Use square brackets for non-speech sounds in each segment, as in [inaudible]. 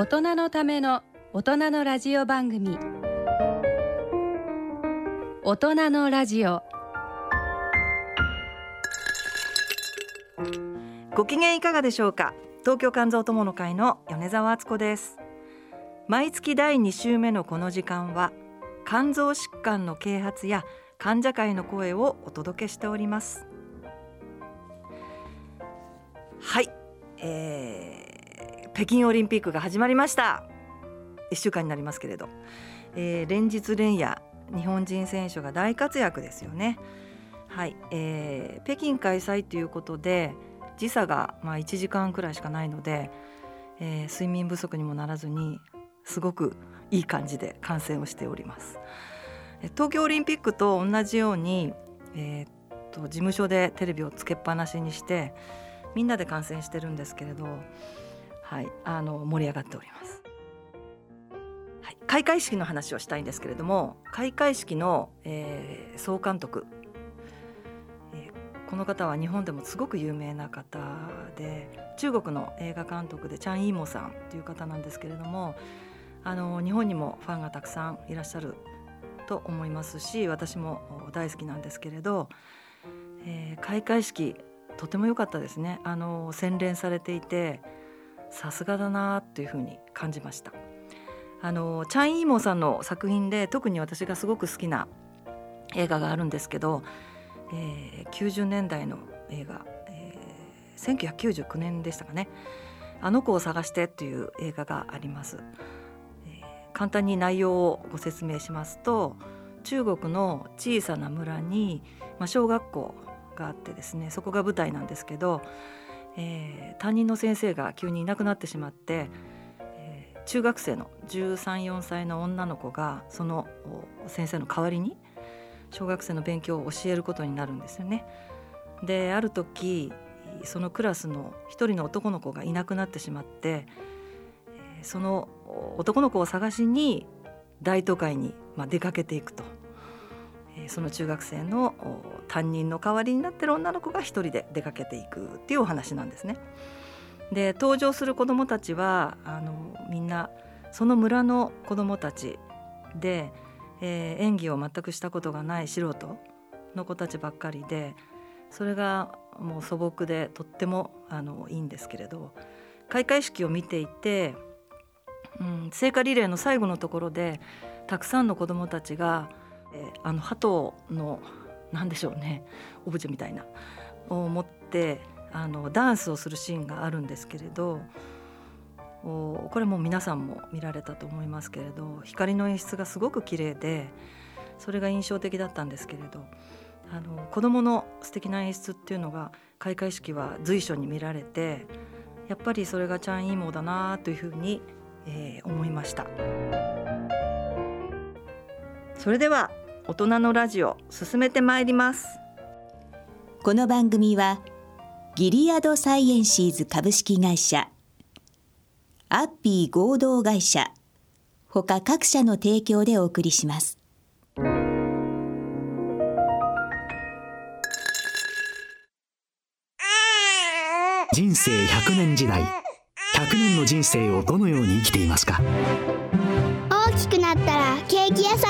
大人のための大人のラジオ番組。大人のラジオ。ご機嫌いかがでしょうか？東京肝臓友の会の米澤敦子です。毎月第2週目のこの時間は肝臓疾患の啓発や患者会の声をお届けしております。はい、えー、北京オリンピックが始まりました。1週間になりますけれど、えー、連日連夜日本人選手が大活躍ですよね。はい、えー、北京開催ということで時差がまあ1時間くらいしかないので、えー、睡眠不足にもならずにすごくいい感じで観戦をしております。東京オリンピックと同じように、えー、っと事務所でテレビをつけっぱなしにしてみんなで観戦してるんですけれど、はい、あの盛り上がっております。はい、開会式の話をしたいんですけれども開会式の、えー、総監督、えー、この方は日本でもすごく有名な方で中国の映画監督でチャン・イーモさんという方なんですけれどもあの日本にもファンがたくさんいらっしゃると思いますし私も大好きなんですけれど、えー、開会式とても良かったですねあの洗練されていてさすがだなというふうに感じましたあのチャン・イーモーさんの作品で特に私がすごく好きな映画があるんですけど、えー、90年代の映画、えー、1999年でしたかね「あの子を探して」という映画があります。簡単に内容をご説明しますと中国の小さな村に、まあ、小学校があってですねそこが舞台なんですけど、えー、担任の先生が急にいなくなってしまって、えー、中学生の1314歳の女の子がその先生の代わりに小学生の勉強を教えることになるんですよね。である時そのクラスの一人の男の子がいなくなってしまってその男の子を探しに大都会に出かけていくとその中学生の担任の代わりになってる女の子が一人で出かけていくっていうお話なんですね。で登場する子どもたちはあのみんなその村の子どもたちで、えー、演技を全くしたことがない素人の子たちばっかりでそれがもう素朴でとってもあのいいんですけれど開会式を見ていてうん、聖火リレーの最後のところでたくさんの子どもたちが、え、あの鳩の何でしょうね。[laughs] オブジェみたいな。を持ってあのダンスをするシーンがあるんですけれどおこれも皆さんも見られたと思いますけれど光の演出がすごく綺麗でそれが印象的だったんですけれどあの子どもの素敵な演出っていうのが開会式は随所に見られてやっぱりそれがチャン・イーモーだなというふうにえー、思いました。それでは大人のラジオ進めてまいります。この番組はギリアドサイエンシーズ株式会社アッピー合同会社他各社の提供でお送りします。人生100年時代100年の人生をどのように生きていますか？大きくなったらケーキ屋さん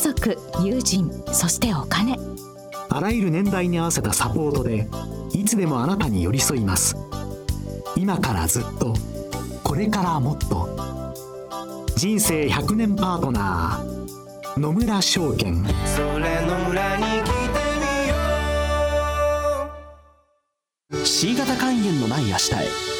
族友人そしてお金。あらゆる年代に合わせたサポートでいつでもあなたに寄り添います。今からずっとこれからもっと。人生100年パートナー野村証券。それ野村に来てみよう。C 型肝炎のない明日へ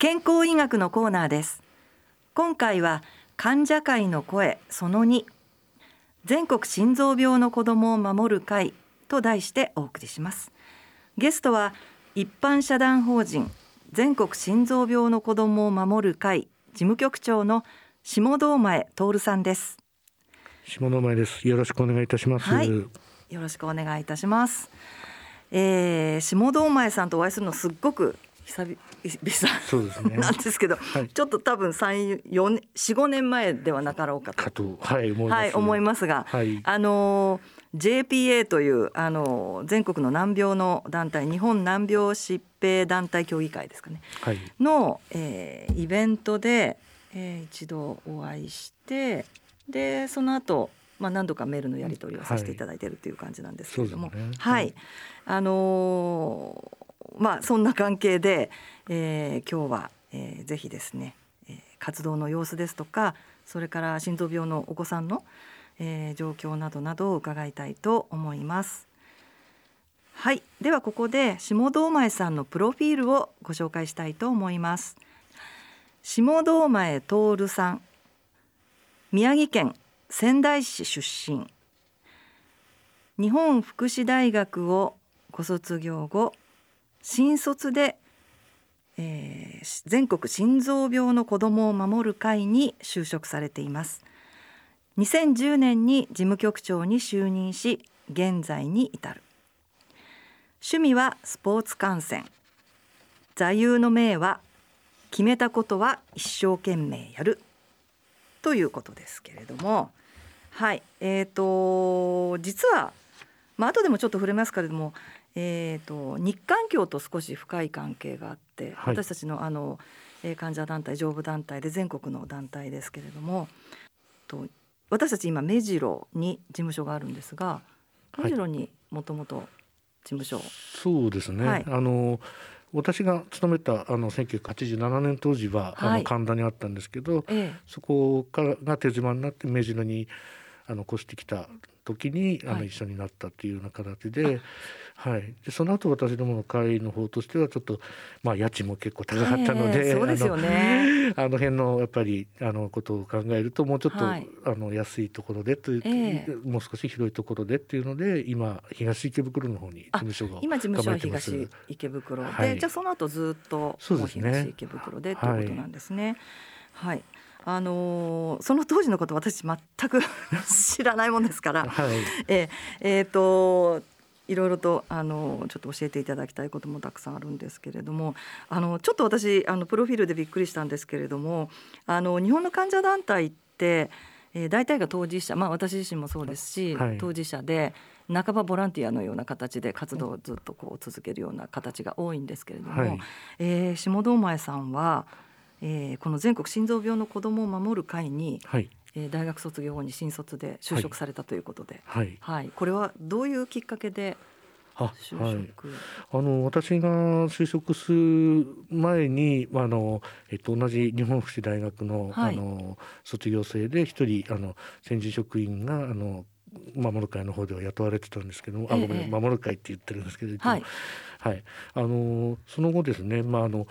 健康医学のコーナーです。今回は患者会の声その2全国心臓病の子どもを守る会と題してお送りします。ゲストは一般社団法人全国心臓病の子どもを守る会事務局長の下堂前徹さんです。下堂前です。よろしくお願いいたします、はい、よろしくお願いいたします。えー、下堂前さんとお会いするのすっごく久々そうです、ね、[laughs] なんですけど、はい、ちょっと多分三四年四五年前ではなかろうかと。と、はい思います、はい、思いますが、はい、あの JPA というあの全国の難病の団体日本難病疾病団体協議会ですかね、はい、の、えー、イベントで、えー、一度お会いしてでその後まあ何度かメールのやり取りをさせていただいているという感じなんですけれども、はい、ね。はい、あのー、まあそんな関係で、えー、今日は、えー、ぜひですね、えー、活動の様子ですとかそれから心臓病のお子さんのえー、状況などなどを伺いたいと思います。はい。ではここで下堂前さんのプロフィールをご紹介したいと思います。下堂前徹さん宮城県仙台市出身。日本福祉大学をご卒業後新卒で、えー、全国心臓病の子どもを守る会に就職されています。2010年に事務局長に就任し現在に至る。趣味はスポーツ観戦。座右の銘は決めたことは一生懸命やる。ということですけれども。はい。えーと、実は、まあ後でもちょっと触れますけれども、えーと、日韓協と少し深い関係があって、はい、私たちのあの患者団体上部団体で全国の団体ですけれどもと私たち今目白に事務所があるんですが目白にもともと事務所、そうですね、はい、あの私が勤めたあの1987年当時は、はい、あの神田にあったんですけど、ええ、そこからが手島になって目白にあの越してきた時にあの一緒になったっていうような形で、はい、でその後私どもの会の方としてはちょっとまあ家賃も結構高かったので、えー、そうですよね。あの辺のやっぱりあのことを考えるともうちょっと、はい、あの安いところでという、えー、もう少し広いところでっていうので今東池袋の方に事務所が今事務所は東池袋で、はい、じゃあその後ずっとそうです、ね、東池袋でということなんですね。はい、はいあのー、その当時のこと私全く [laughs] 知らないもんですから、はい、ええー、といろいろとあのちょっと教えていただきたいこともたくさんあるんですけれどもあのちょっと私あのプロフィールでびっくりしたんですけれどもあの日本の患者団体って、えー、大体が当事者、まあ、私自身もそうですし、はい、当事者で半ばボランティアのような形で活動をずっとこう続けるような形が多いんですけれども、はい、えー、下堂前さんは、えー、この全国心臓病の子どもを守る会に、はい。えー、大学卒業後に新卒で就職されたということで、はい、はい、これはどういうきっかけであはい、あの私が就職する前にあの、えっと、同じ日本福祉大学の,、あの卒業生で一人あの専従職員があの守る会の方では雇われてたんですけども、ええ、あごめん守る会って言ってるんですけど、はい、はい、あのその後ですね、まああの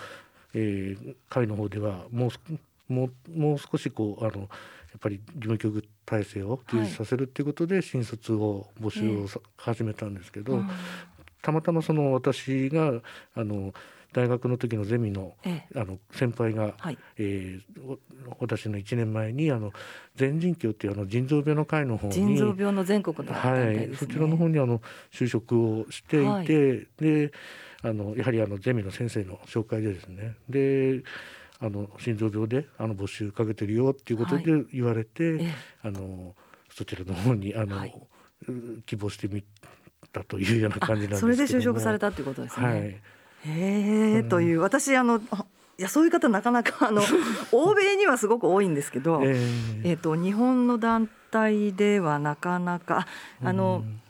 えー、会の方ではもうもうもう少しこうあのっぱり事務局体制を充実させるっていうことで新卒を募集を始めたんですけど、たまたまその私があの大学の時のゼミの,、あの先輩が、はい、えー、私の1年前にあの全人協っていうあの腎臓病の会の方に腎臓病の全国の、ね、はい、そちらの方にあの就職をしていて、はい、であのやはりあのゼミの先生の紹介でですね。であの心臓病であの募集かけてるよっていうことで言われて、はい、あのそちらの方にあの、はい、希望してみたというような感じなんですそれで就職されたっていうことですね。はい、へえ、という。私あのいやそういう方なかなかあの欧米にはすごく多いんですけど、[laughs] えー、えーと日本の団体ではなかなかあの、うん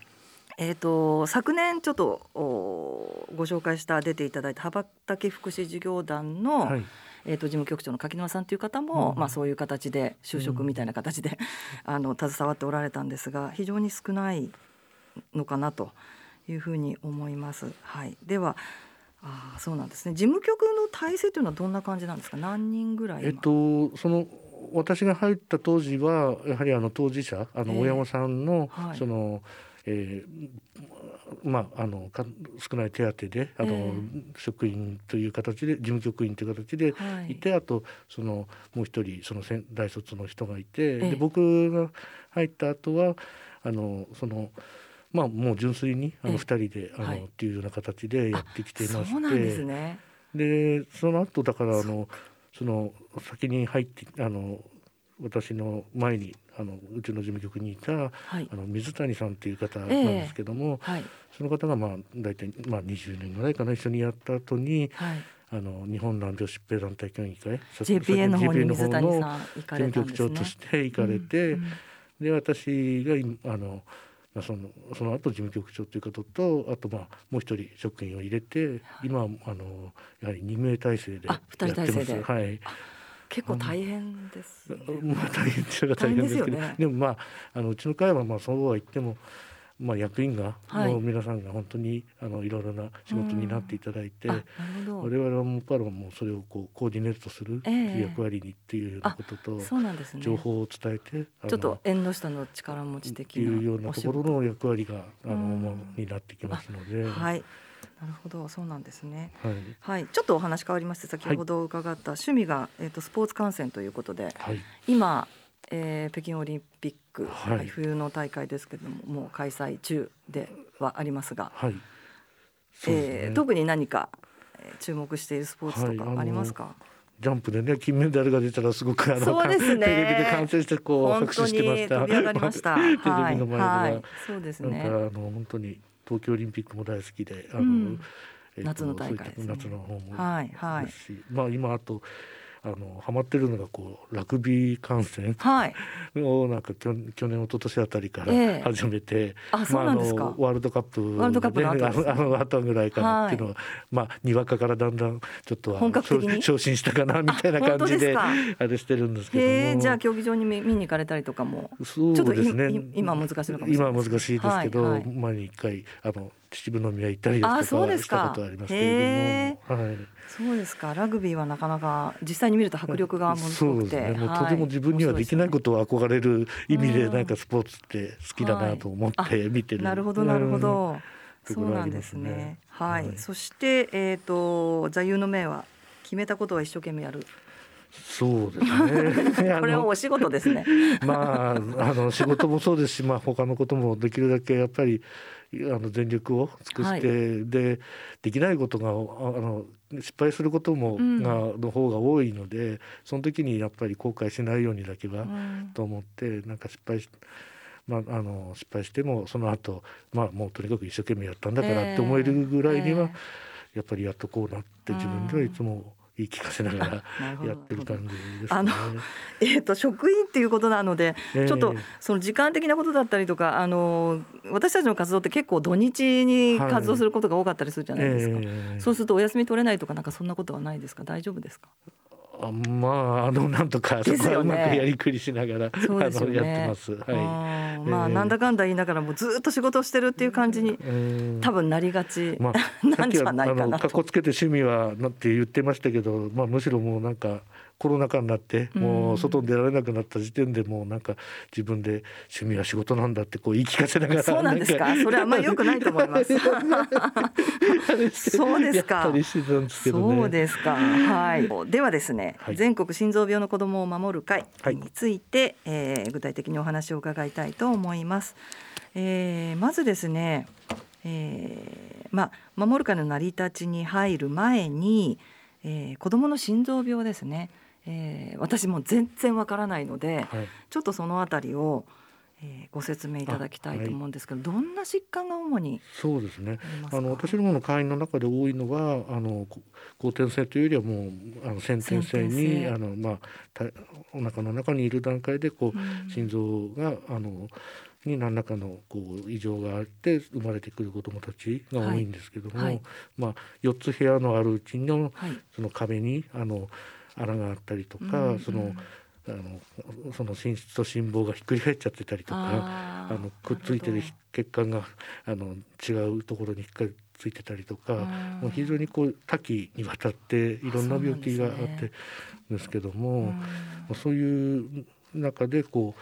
えーと、昨年ちょっとご紹介した出ていただいた羽ばたけ福祉事業団の、はい、えー、と事務局長の柿沼さんという方も、まあ、そういう形で就職みたいな形で、[laughs] あの携わっておられたんですが非常に少ないのかなというふうに思います。はい、ではあそうなんですね。事務局の体制というのはどんな感じなんですか？何人ぐらいえっとその私が入った当時はやはりあの当事者あの大山さんの、はい。その、えーまああのか少ない手当であの、え職員という形で事務局員という形ではい。いて、あとそのもう一人そのせん大卒の人がいて、ええ。で僕が入った後はあのその。まあ、もう純粋にあええ。の二人であの、はい。っていうような形でやってきていまして。そですね。でその後だからあのその先に入ってあの私の前にあのうちの事務局にいた、はい。あの水谷さんっていう方なんええですけども、はい。その方がまあ大体まあ20年ぐらいかな一緒にやった後にはい。あの日本難病疾病団体協議会 JPA の方に水谷さん行かれ事務たんですね。局長として行かれて、うんうんで私が今あのまあそのその後事務局長ということとあとまあもう一人職員を入れて、今はあのやはり2名体制でやあってます。結構大変です、ね。まあ大変っちゃ大変ですけどねでもまああのうちの会はまあそうは言っても。まあ、役員が、はいもう皆さんが本当にあのいろいろな仕事になっていただいて、あなるほど。我々はもうパロはもうそれをこうコーディネートするっていう役割にっていうようなことと、そうなんですね。情報を伝えてあのちょっと縁の下の力持ち的ないうようなところの役割があの、うんもうになってきますので、はい。なるほど、そうなんですね。はい。はい、ちょっとお話変わりまして、先ほど伺った趣味が、えっ、とスポーツ観戦ということで、はい。今、えー北京オリンピック、はい。はい冬の大会ですけれども、もう開催中ではありますが、はい。ねえー特に何かえー注目しているスポーツとはいかありますか？ジャンプでね金メダルが出たらすごくあのそうですね。テレビで観戦してこう本当拍手してまにした。飛び上がりました。[laughs] はい、はい、そうですね。なんかあの本当に東京オリンピックも大好きで、あの、うん。えっと夏の大会ですね。夏の方もはいはい。ですし、まあ今あとあのハマってるのがこうラグビー観戦。はい。をなんか去去年一昨年あたりからええ。始めて、あまあ、あのワールドカップ、ね、ワールドカップの後ね。あの後ぐらいからっていうのは、まあにわかからだんだんちょっと昇進したかなみたいな感じであれしてるんですけどじゃあ競技場に見見に行かれたりとかも？そうちょっといですね。い今は難しいのかも今は難しいですけど、はいはい。前に一回あの秩父宮行ったりとかしたことありますけれども、はい。そうですか。ラグビーはなかなか実際に見ると迫力がものすごくて、ね。もうはいとても自分にはできないことを憧れる意味でうんなんかスポーツって好きだなと思って見てる。なるほどなるほうんど。とそうなんですすねね。はい。はいそしてえっ、と座右の銘は決めたことは一生懸命やる。そうですね。[laughs] これはお仕事ですね。まあ、あの仕事もそうですし、まあ、他のこともできるだけやっぱりあの全力を尽くして、はでできないことがあの失敗することも、うん。がの方が多いのでその時にやっぱり後悔しないようにだけは、うん。と思ってなんか失敗しまあ、あの失敗してもその後、まあもうとにかく一生懸命やったんだからって思えるぐらいには、え。やっぱりやっとこうなって自分ではいつも言い聞かせながらやってる感じですあねの。えっ、と職員っていうことなので、ええちょっとその時間的なことだったりとか、あの私たちの活動って結構土日にはい活動することが多かったりするじゃないですか。ええそうするとお休み取れないとかなんかそんなことはないですか？大丈夫ですか？あまああのなんとかそこはうまくやりくりしながら、ね。あのやってます。はあーまあええなんだかんだ言いながらもうずっと仕事をしてるっていう感じに多分なりがち。まあ、[laughs] なんじゃないかなと。のかっこつけて趣味はなって言ってましたけど、まあ、むしろもうなんかコロナ禍になってもう外に出られなくなった時点でもうなんか自分で趣味は仕事なんだってこう言い聞かせながらそうなんですか？それはあんまり良くないと思います。[laughs] そうですかね。そうですか。はい。ではですね、はい全国心臓病の子どもを守る会はいについて、えー具体的にお話を伺いたいと思います。えーまずですね、えーまあ守る会の成り立ちに入る前に、えー子どもの心臓病ですね。えー私も全然わからないので、はい。ちょっとそのあたりを、えーご説明いただきたいと思うんですけど、どんな疾患が主にそうですね。あの私どもの会員の中で多いのはあのこ後天性というよりはもうあの先天性に性。あのまあたお腹の中にいる段階でこう、うん。心臓があのに何らかのこう異常があって生まれてくる子どもたちが多いんですけども、はい。はい。まあ4つ部屋のあるうちのはい。その壁にあの穴があったりとか、そのあのその心室と心房がひっくり返っちゃってたりとかあのくっついてる血管があの違うところにひっかりついてたりとかもう非常にこう多岐にわたっていろんな病気があってですけどもそういう中でこ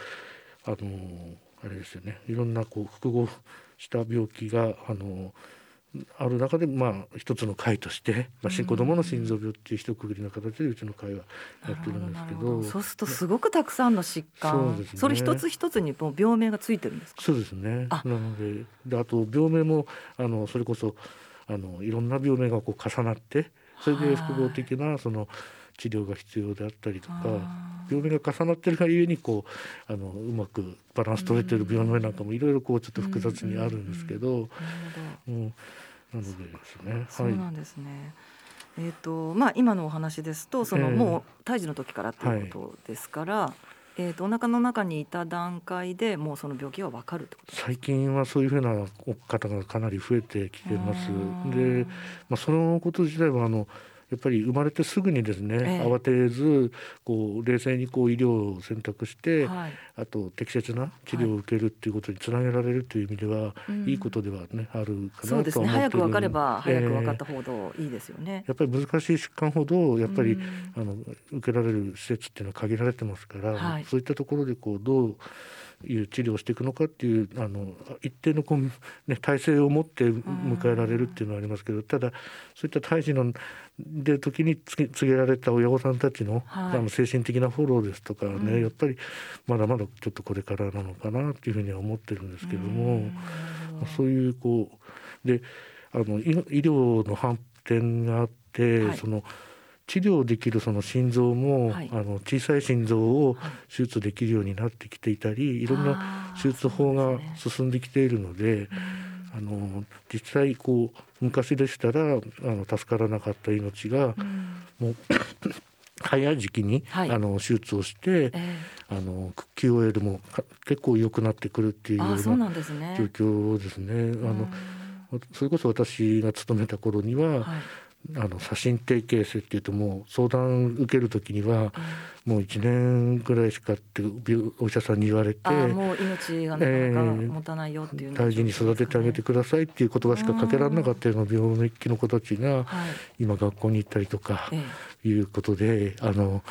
うあのあれですよねいろんなこう複合した病気があのある中でまあ一つの会として、まあ、子どもの心臓病っていう一括りの形でうちの会はやってるんですけど。そうするとすごくたくさんの疾患。そ,、ね、それ一つ一つにもう病名がついてるんですそうですね。なのでであと病名もあのそれこそあのいろんな病名がこう重なってそれで複合的なその治療が必要であったりとか病名が重なってるがゆえにこうあのうまくバランス取れてる病名なんかもいろいろこうちょっと複雑にあるんですけど。うんなのでですね。そうなんですね。はい、えっ、ー、とまあ今のお話ですとその、もう胎児の時からということですから。はいえーと、お腹の中にいた段階でもうその病気は分かるってこと最近はそういうふうな方がかなり増えてきてます。で、まあ、そのこと自体はあのやっぱり生まれてすぐにですね、えー、慌てずこう冷静にこう医療を選択して、はい、あと適切な治療を受けるっていうことにつなげられるという意味では、はい、いいことではねあるかなと思ってそうですね。早く分かれば早く分かったほどいいですよね、えー、やっぱり難しい疾患ほどやっぱり、あの受けられる施設っていうのは限られてますから、はい、そういったところでこうどういう治療をしていくのかっていうあの一定のこう、ね、体制を持って迎えられるっていうのはありますけどただそういった胎児ので時に告げられた親御さんたちのはい、あの精神的なフォローですとかね、うん、やっぱりまだまだちょっとこれからなのかなっていうふうには思ってるんですけども、そういうこうであの医療の発展があって、はい、その治療できるその心臓も、はい、あの小さい心臓を手術できるようになってきていたり、いろんな手術法が進んできているので。あの実際こう昔でしたらあの助からなかった命が、もう [coughs] 早い時期に、はい、あの手術をして、えー、あの QOL も結構良くなってくるっていうような状況ですね。あのそれこそ私が勤めた頃には、はいあの写真提携性っていうともう相談受ける時にはもう1年ぐらいしかってお医者さんに言われてもう命がなかなか持たないよっていう、大事に育ててあげてくださいっていう言葉しかかけられなかったような病気の子たちが今学校に行ったりとかいうことであの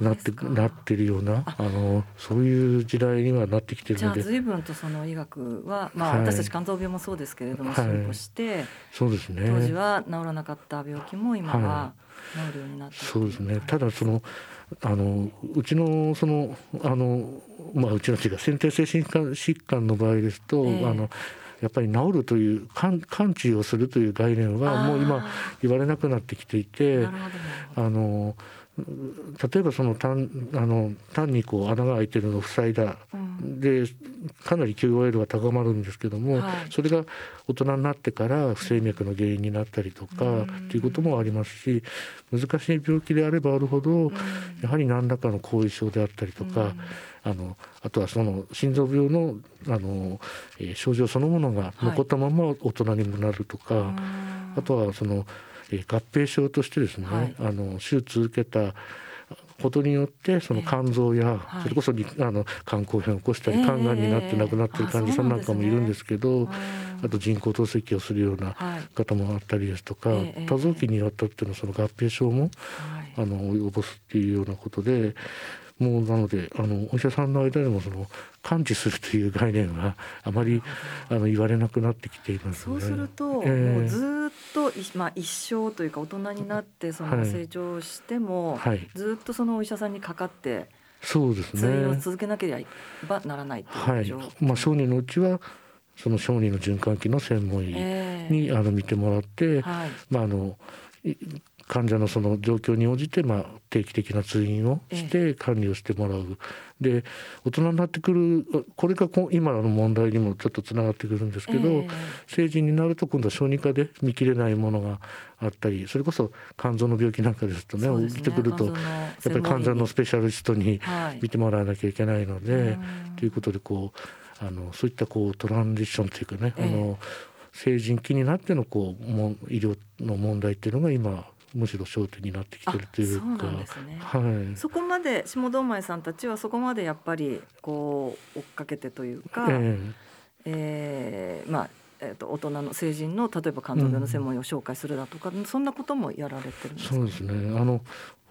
なってなってるようなあ。のそういう時代にはなってきてるのでじゃあ随分とその医学は、まあ、私たち肝臓病もそうですけれども、進歩して、そうですね。当時は治らなかった病気も今は治るようになって、そうですね。ただそのあのうちのそのあの、まあ、うちの違う先天性疾患の場合ですと、えー、あのやっぱり治るという完治をするという概念はもう今言われなくなってきていてあの例えばその単あの単にこう穴が開いてるのを塞いだ、うん、でかなり QOL は高まるんですけども、はい、それが大人になってから不整脈の原因になったりとか、うん、っていうこともありますし難しい病気であればあるほど、うん、やはり何らかの後遺症であったりとか、あのあとはその心臓病のあの、えー、症状そのものが残ったまま大人にもなるとか、はい、あとはそのえ合併症としてですね、はい、あの手術受けたことによってその肝臓や、それこそあの肝硬変を起こしたり肝がんになって亡くなってる患者さんなんかもいるんですけど、あと人工透析をするような方もあったりですとか、多臓器にわたってのその合併症も、あの及ぼすっていうようなことでもうなのであのお医者さんの間でもその完治するという概念はあまりあの言われなくなってきています、ね、そうすると、えー、もうずっと、まあ、一生というか大人になってその成長しても、はい、ずっとそのお医者さんにかかって。そうですね。通院を続けなければならないはい。まあ小児のうちはその小児の循環器の専門医に、えー、あの見てもらって、はい、まああの患者のその状況に応じて、まあ、定期的な通院をして管理をしてもらう。で大人になってくるこれが今の問題にもちょっとつながってくるんですけど、えー、成人になると今度は小児科で見切れないものがあったりそれこそ肝臓の病気なんかですとねね。起きてくるとやっぱり肝臓のスペシャリストに見てもらわなきゃいけないので、はい、ということでこうあのそういったこうトランジションというかね、えー、あの成人期になってのこうも医療の問題っていうのが今むしろ焦点になってきてるというか、ね、はい、そこまで下堂前さんたちはそこまでやっぱりこう追っかけてというか、えー、えー、まあえーと、大人の成人の例えば肝臓病の専門医を紹介するだとか、うん、そんなこともやられてるんですか、そうですね。あの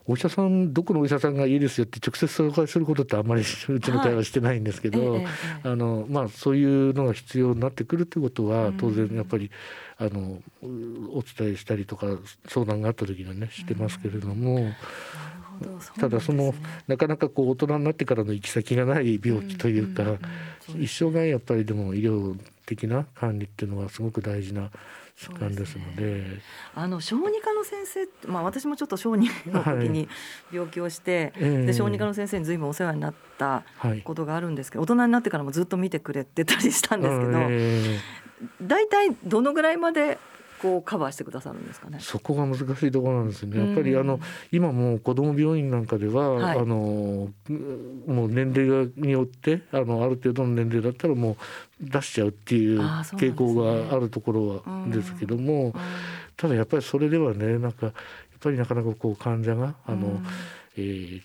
お医者さんどこのお医者さんがいいですよって直接紹介することってあんまりうちの会はしてないんですけど、はい、あのまあ、そういうのが必要になってくるということは当然やっぱり、あのお伝えしたりとか相談があった時にはねしてますけれども。ただそのなかなかこう大人になってからの行き先がない病気というか、一生涯やっぱりでも医療的な管理っていうのはすごく大事な疾患ですので、ね、あの小児科の先生、まあ、私もちょっと小児の時に病気をして、はい、で小児科の先生に随分お世話になったことがあるんですけど、はい、大人になってからもずっと見てくれてたりしたんですけど、大体どのぐらいまでこうカバーしてくださるんですかね？そこが難しいところなんですね。やっぱりあの今も子ども病院なんかでは、はい、あのもう年齢によってあのある程度の年齢だったらもう出しちゃうっていう傾向があるところはですけども、ただやっぱりそれではねなんかやっぱりなかなかこう患者があの、えー、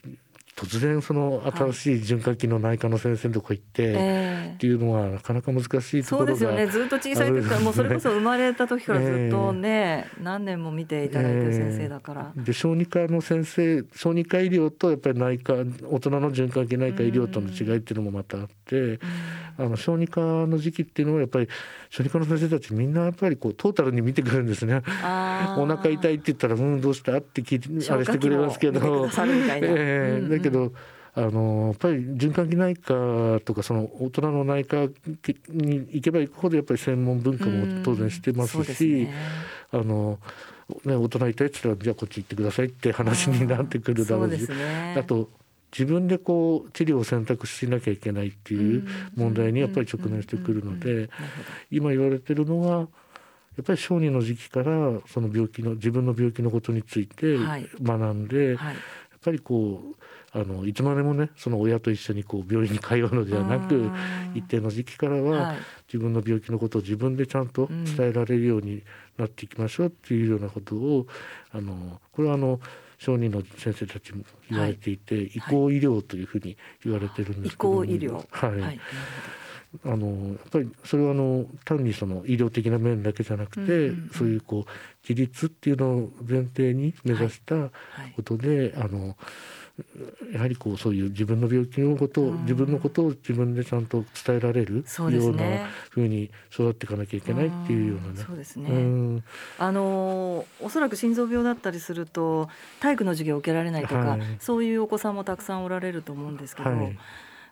突然その新しい循環器の内科の先生のとこ行って、っていうのはなかなか難しいところが。そうですよね。ずっと小さい時からもうそれこそ生まれた時からずっとね、[laughs] 何年も見ていただいてる先生だから。で小児科の先生小児科医療とやっぱり内科大人の循環器内科医療との違いっていうのもまたあって、あの小児科の時期っていうのはやっぱり小児科の先生たちみんなやっぱりこうトータルに見てくるんですね。お腹痛いって言ったら「うんどうした?」って聞いてあれしてくれますけど。[laughs] えー、だけどあのやっぱり循環器内科とかその大人の内科に行けば行くほどやっぱり専門文化も当然してますし、ね、あのね、大人いたいって言ったらじゃあこっち行ってくださいって話になってくるだろうし、ね、あと自分でこう治療を選択しなきゃいけないっていう問題にやっぱり直面してくるので今言われてるのはやっぱり小児の時期からその病気の自分の病気のことについて学んで、やっぱりこうあのいつまでもねその親と一緒にこう病院に通うのではなく一定の時期からは自分の病気のことを自分でちゃんと伝えられるようになっていきましょうっていうようなことをあのこれはあの小児の先生たちも言われていて、はい、移行医療というふうに言われてるんですけども、移行医療。はい、はい。あのやっぱりそれはあの単にその医療的な面だけじゃなくて、うんうんうん、そういうこう自立っていうのを前提に目指したことで、はい。はい、あのやはりこうそういう自分の病気のことを、自分のことを自分でちゃんと伝えられるようなふうに育っていかなきゃいけないっていうようなね。そうですね。あのおそらく心臓病だったりすると体育の授業を受けられないとか、はい、そういうお子さんもたくさんおられると思うんですけど。はい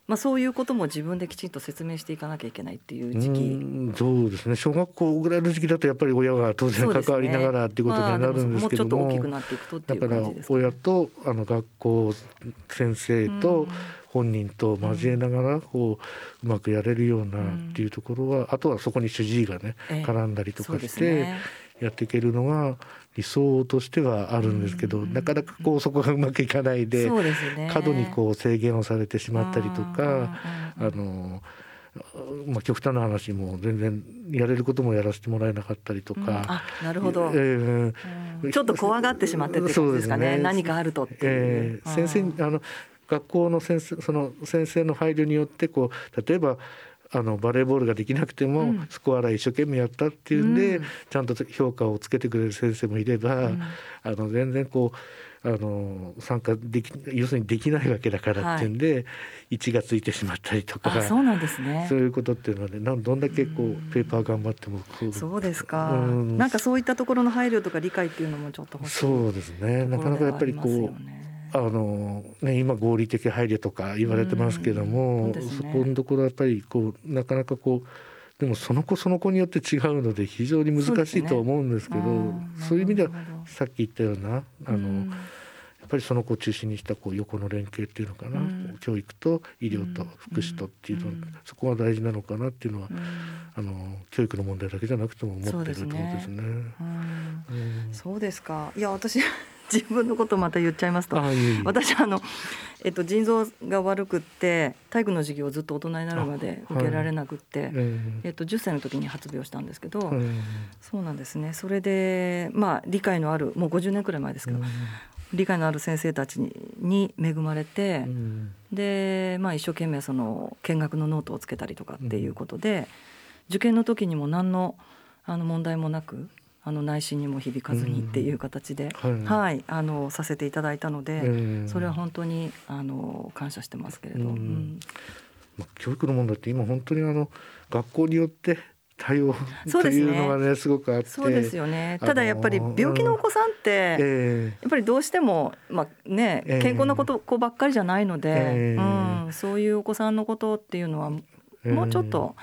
まあ、そういうことも自分できちんと説明していかなきゃいけないっていう時期。そうですね。小学校ぐらいの時期だとやっぱり親が当然関わりながらっていうことになるんですけども,、もだから親とあの学校先生と本人と交えながらこううまくやれるようなっていうところは、あとはそこに主治医がね絡んだりとかして。やっていけるのが理想としてはあるんですけど、なかなかこうそこがうまくいかないで、ね、過度にこう制限をされてしまったりとか、あのまあ、極端な話も全然やれることもやらせてもらえなかったりとか、うん、なるほど、えー、ちょっと怖がってしまってってことですかね、ね、何かあるとってえー、先生あの学校の先生その先生の配慮によってこう例えばあのバレーボールができなくても、スコアラー一生懸命やったっていうんで、うん、ちゃんと評価をつけてくれる先生もいれば、うん、あの全然こうあの参加でき要するにできないわけだからっていうんで、はい、1がついてしまったりとかそうなんですね。そういうことっていうのはねどんだけこう、ペーパー頑張ってもそうですか、うん、なんかそういったところの配慮とか理解っていうのもちょっとそうですね。なかなかやっぱりこうあのね、今合理的配慮とか言われてますけども、そね、そこのところやっぱりこうなかなかこうでもその子その子によって違うので非常に難しいと思うんですけどそういう意味ではさっき言ったようなあの、やっぱりその子を中心にしたこう横の連携っていうのかな、教育と医療と福祉とっていうの、そこが大事なのかなっていうのは、あの教育の問題だけじゃなくても思ってるところですね。そうですか。いや私自分のことまた言っちゃいますと。私あの、えっと、腎臓が悪くって体育の授業をずっと大人になるまで受けられなくって、はい、えっと、10歳の時に発病したんですけど、そうなんですね。それでまあ理解のあるもう50年くらい前ですけど、理解のある先生たちに恵まれて、うん、で、まあ、一生懸命その見学のノートをつけたりとかっていうことで、うん、受験の時にも何のあの問題もなくあの内心にも響かずにっていう形で、うん、はい、はい、あのさせていただいたので、それは本当にあの感謝してますけれど、まあ、教育の問題って今本当にあの学校によって対応 [laughs] というのがねすごくあって。そうですよね。ただやっぱり病気のお子さんって、うん、やっぱりどうしても、まあね、健康なことこばっかりじゃないので、えー、うん、そういうお子さんのことっていうのはもうちょっと、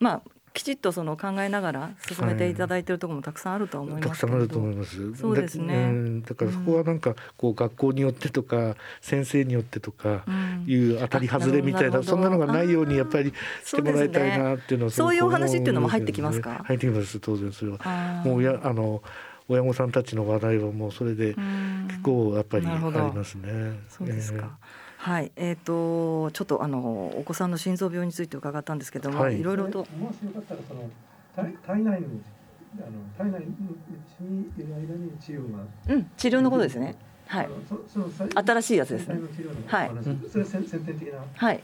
まあきちっとその考えながら進めていただいているところもたくさんあると思います、たくさんあると思います。そうですね。だからそこはなんかこう学校によってとか先生によってとかいう当たり外れみたいなそんなのがないようにやっぱりしてもらいたいなっていうのはそういうお話っていうのも入ってきますか？入ってきます当然それは。もうやあの親御さんたちの話題はもうそれで結構やっぱりありますね。そうですか。はい、えっ、ー、とちょっとあのお子さんの心臓病について伺ったんですけども、はい、いろいろと。もしよかったらその体体内のあの体内にいる間に治療が。うん、治療のことですね。はい。新しいやつですね。はい。それ先天的な。はい。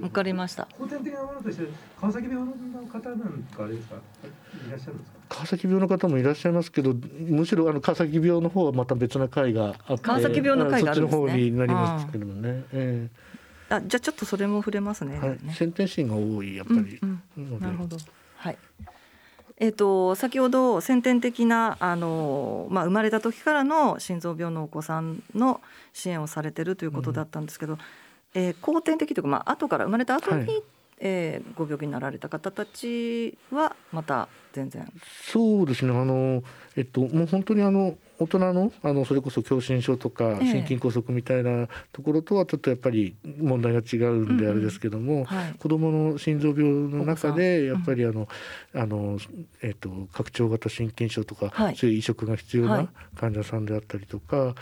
わかりました。後天的なものとして川崎病の方なんかあれですか。いらっしゃるんですか。川崎病の方もいらっしゃいますけど、むしろあの川崎病の方はまた別な会があって、川崎病の会があるんですね。そっちの方になりますけどもね。えー、あ、じゃあちょっとそれも触れますね。はい。先天心が多いやっぱり。なるほど。はい。えーと、先ほど先天的なあの、まあ、生まれた時からの心臓病のお子さんの支援をされてるということだったんですけど、うん、えー、後天的というか、まあ後から生まれた後に、はい、えー、ご病気になられた方たちはまた全然。そうですね。あの、えっと、もう本当にあの大人のあのそれこそ狭心症とか心筋梗塞みたいなところとはちょっとやっぱり問題が違うんであれですけども、うんはい、子どもの心臓病の中でやっぱりあの、うん、あのえっと、拡張型心筋症とか、はい、そういう移植が必要な患者さんであったりとか。い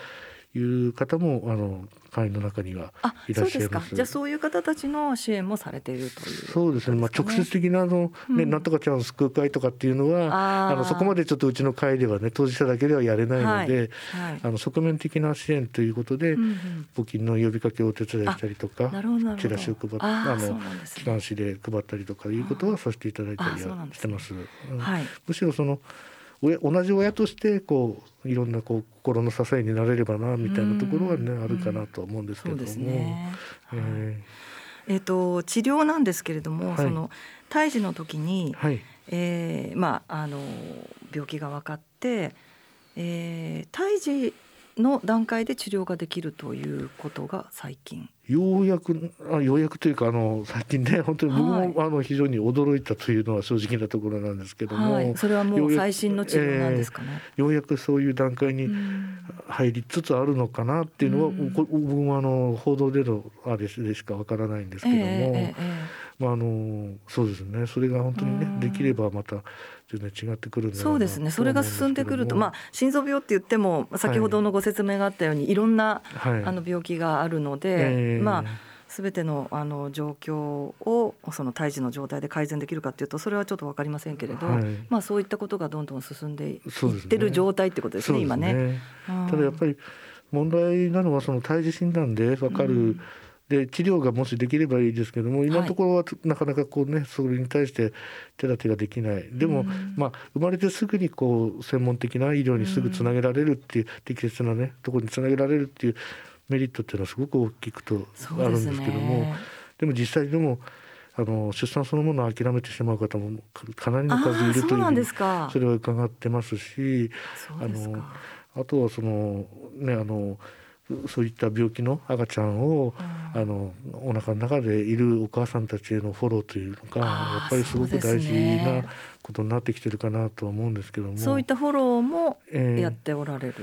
う方もあの会員の中にはいらっしゃいます。じゃあそういう方たちの支援もされているという、ね、そうですね。まあ直接的なあの、ね、うん、なんとかちゃん救う会とかっていうのはあのそこまでちょっとうちの会ではね当事者だけではやれないので、はいはい、あの側面的な支援ということで、うんうん、募金の呼びかけをお手伝いしたりとかチラシを配っあの、機関紙で配ったりとかいうことはさせていただいたりはしてます。はい、むしろその同じ親としてこういろんなこう心の支えになれればなみたいなところはねあるかなと思うんですけども。ね、えー、えー、と治療なんですけれども、はい、その胎児の時に、はい、えー、まああの病気が分かって、えー、胎児の段階で治療ができるということが最近。ようやくあようやくというかあの最近ね [laughs] 本当に僕も、はい、あの非常に驚いたというのは正直なところなんですけども、はい、それはもう最新の治療なんですかね、えー、ようやくそういう段階に入りつつあるのかなっていうのは、僕もあの報道でのあれでしかわからないんですけども、えーえーまあ、あのそうですね。それが本当にねできればまた違ってくるそうですね。それが進んでくると、まあ、心臓病って言っても先ほどのご説明があったように、はい、いろんな、はい、あの病気があるので、えー、まあすべてのあの状況をその胎児の状態で改善できるかっていうとそれはちょっと分かりませんけれど、はい、まあ、そういったことがどんどん進んでいってる状態ってことですね、ね。今ね。ただやっぱり問題なのはその胎児診断で分かる、うんで治療がもしできればいいですけども今のところはなかなかこうねそれに対して手立てができない。でも、まあ、生まれてすぐにこう専門的な医療にすぐつなげられるっていう適切なねところにつなげられるっていうメリットっていうのはすごく大きくとあるんですけどもでも実際でもあの出産そのものを諦めてしまう方もかなりの数いるというそれは伺ってますしあのあとはそのねあのそういった病気の赤ちゃんを、うん、あのお腹の中でいるお母さんたちへのフォローというのがやっぱりすごく大事なことになってきてるかなとは思うんですけども。そういったフォローもやっておられる、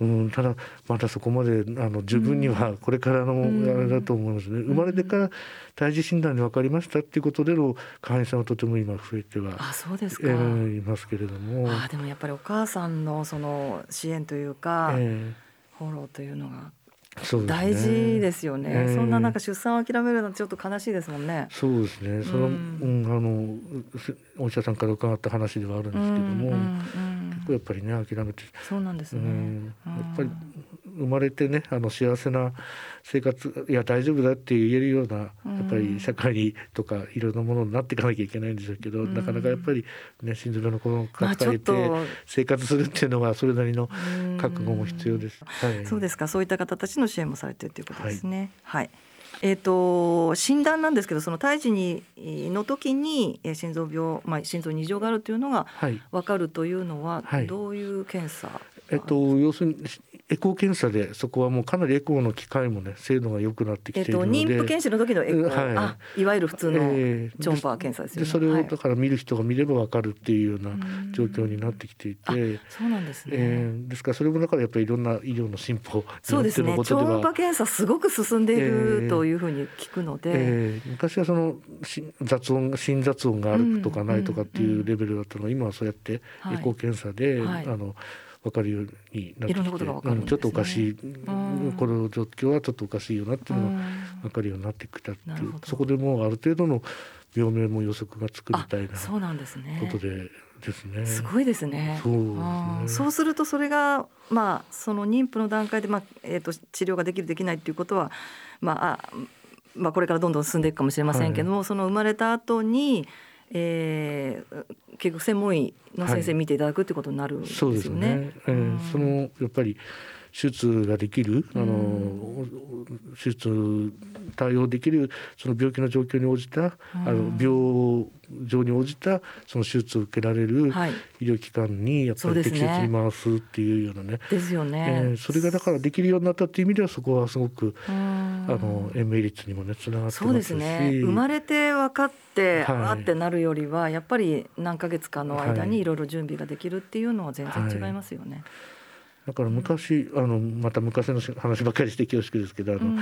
えー、うん、ただまだそこまであの十分にはこれからのあれだと思いますね、うん、生まれてから胎児診断で分かりましたっていうことでの会員さんはとても今増えてはあそうですか、えー、いますけれども。あでもやっぱりお母さんのその支援というか、えーフォローというのが大事ですよね。ええそんななんか出産を諦めるのはちょっと悲しいですもんね。そうですね。その、ううんん、あのすお医者さんから伺った話ではあるんですけども、うんうんうん結構やっぱりね諦めて、そうなんですね。うん、やっぱり生まれてねあの幸せな生活いや大丈夫だって言えるような、やっぱり社会にとかいろんなものになっていかなきゃいけないんでしょうけど、なかなかやっぱりね心臓病の子供を抱えて生活するっていうのはそれなりの覚悟も必要です。はい。そうですかそういった方たちの支援もされているということですね。はい、えー、と診断なんですけどその胎児にの時にえー心臓病、まあ、心臓に異常があるというのがはい。分かるというのははいどういう検査、えっと、要するにエコー検査でそこはもうかなりエコーの機械もね精度が良くなってきえー、とているので、妊婦検診の時のエコー、はい。あいわゆる普通のええ。超音波検査ですよね。でそれはい。をだから見る人が見れば分かるっていうような状況になってきていて、そうなんですね。えーですからそれもだからやっぱりいろんな医療の進歩そうですね。超音波検査すごく進んでいえるえというふうに聞くので、えー昔はそのし雑音心雑音があるとかないとかっていうレベルだったのが今はそうやってエはい。コー検査で、はい。あの分かるようになってきて、ちょっとおかしい、んこの状況はちょっとおかしいよなっていうのが分かるようになってきたっていうそこでもうある程度の病名も予測がつくみたいなそうなんですね。ことでですね。すごいですね。そうねそうするとそれがまあその妊婦の段階でまあえっ、と治療ができるできないっていうことはまああまあこれからどんどん進んでいくかもしれませんけども、その生まれた後に。えー、結局専門医の先生はい見ていただくってことになるんですよそうですねね。。えーそのやっぱり手術ができるあの、手術対応できるその病気の状況に応じた、あの病状に応じたその手術を受けられるはい。医療機関にやっぱり適切に回すっていうようなね。ですよね。えーそれがだからできるようになったっていう意味ではそこはすごくうん。あの延命率にもねつながってそうでますね。生まれて分かって、はい。わってなるよりはやっぱり何ヶ月かの間はい。にいろいろ準備ができるっていうのは全然違いますよね。だから昔あのまた昔の話ばっかりして恐縮ですけどあの、うん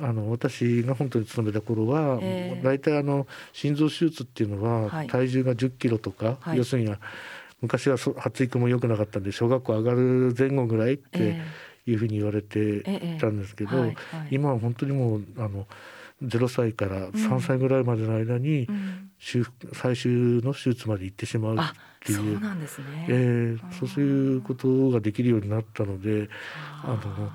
あの私が本当に勤めた頃は、ええ。大体あの心臓手術っていうのは、はい。体重が10キロとか、はい。要するに昔はそ発育も良くなかったんで小学校上がる前後ぐらいってえいうふうに言われてええたんですけど、今は本当にもうあの0歳から3歳ぐらいまでの間に、うん。最終の手術まで行ってしまうあっていう。そうなんですね。えー。そういうことができるようになったのであの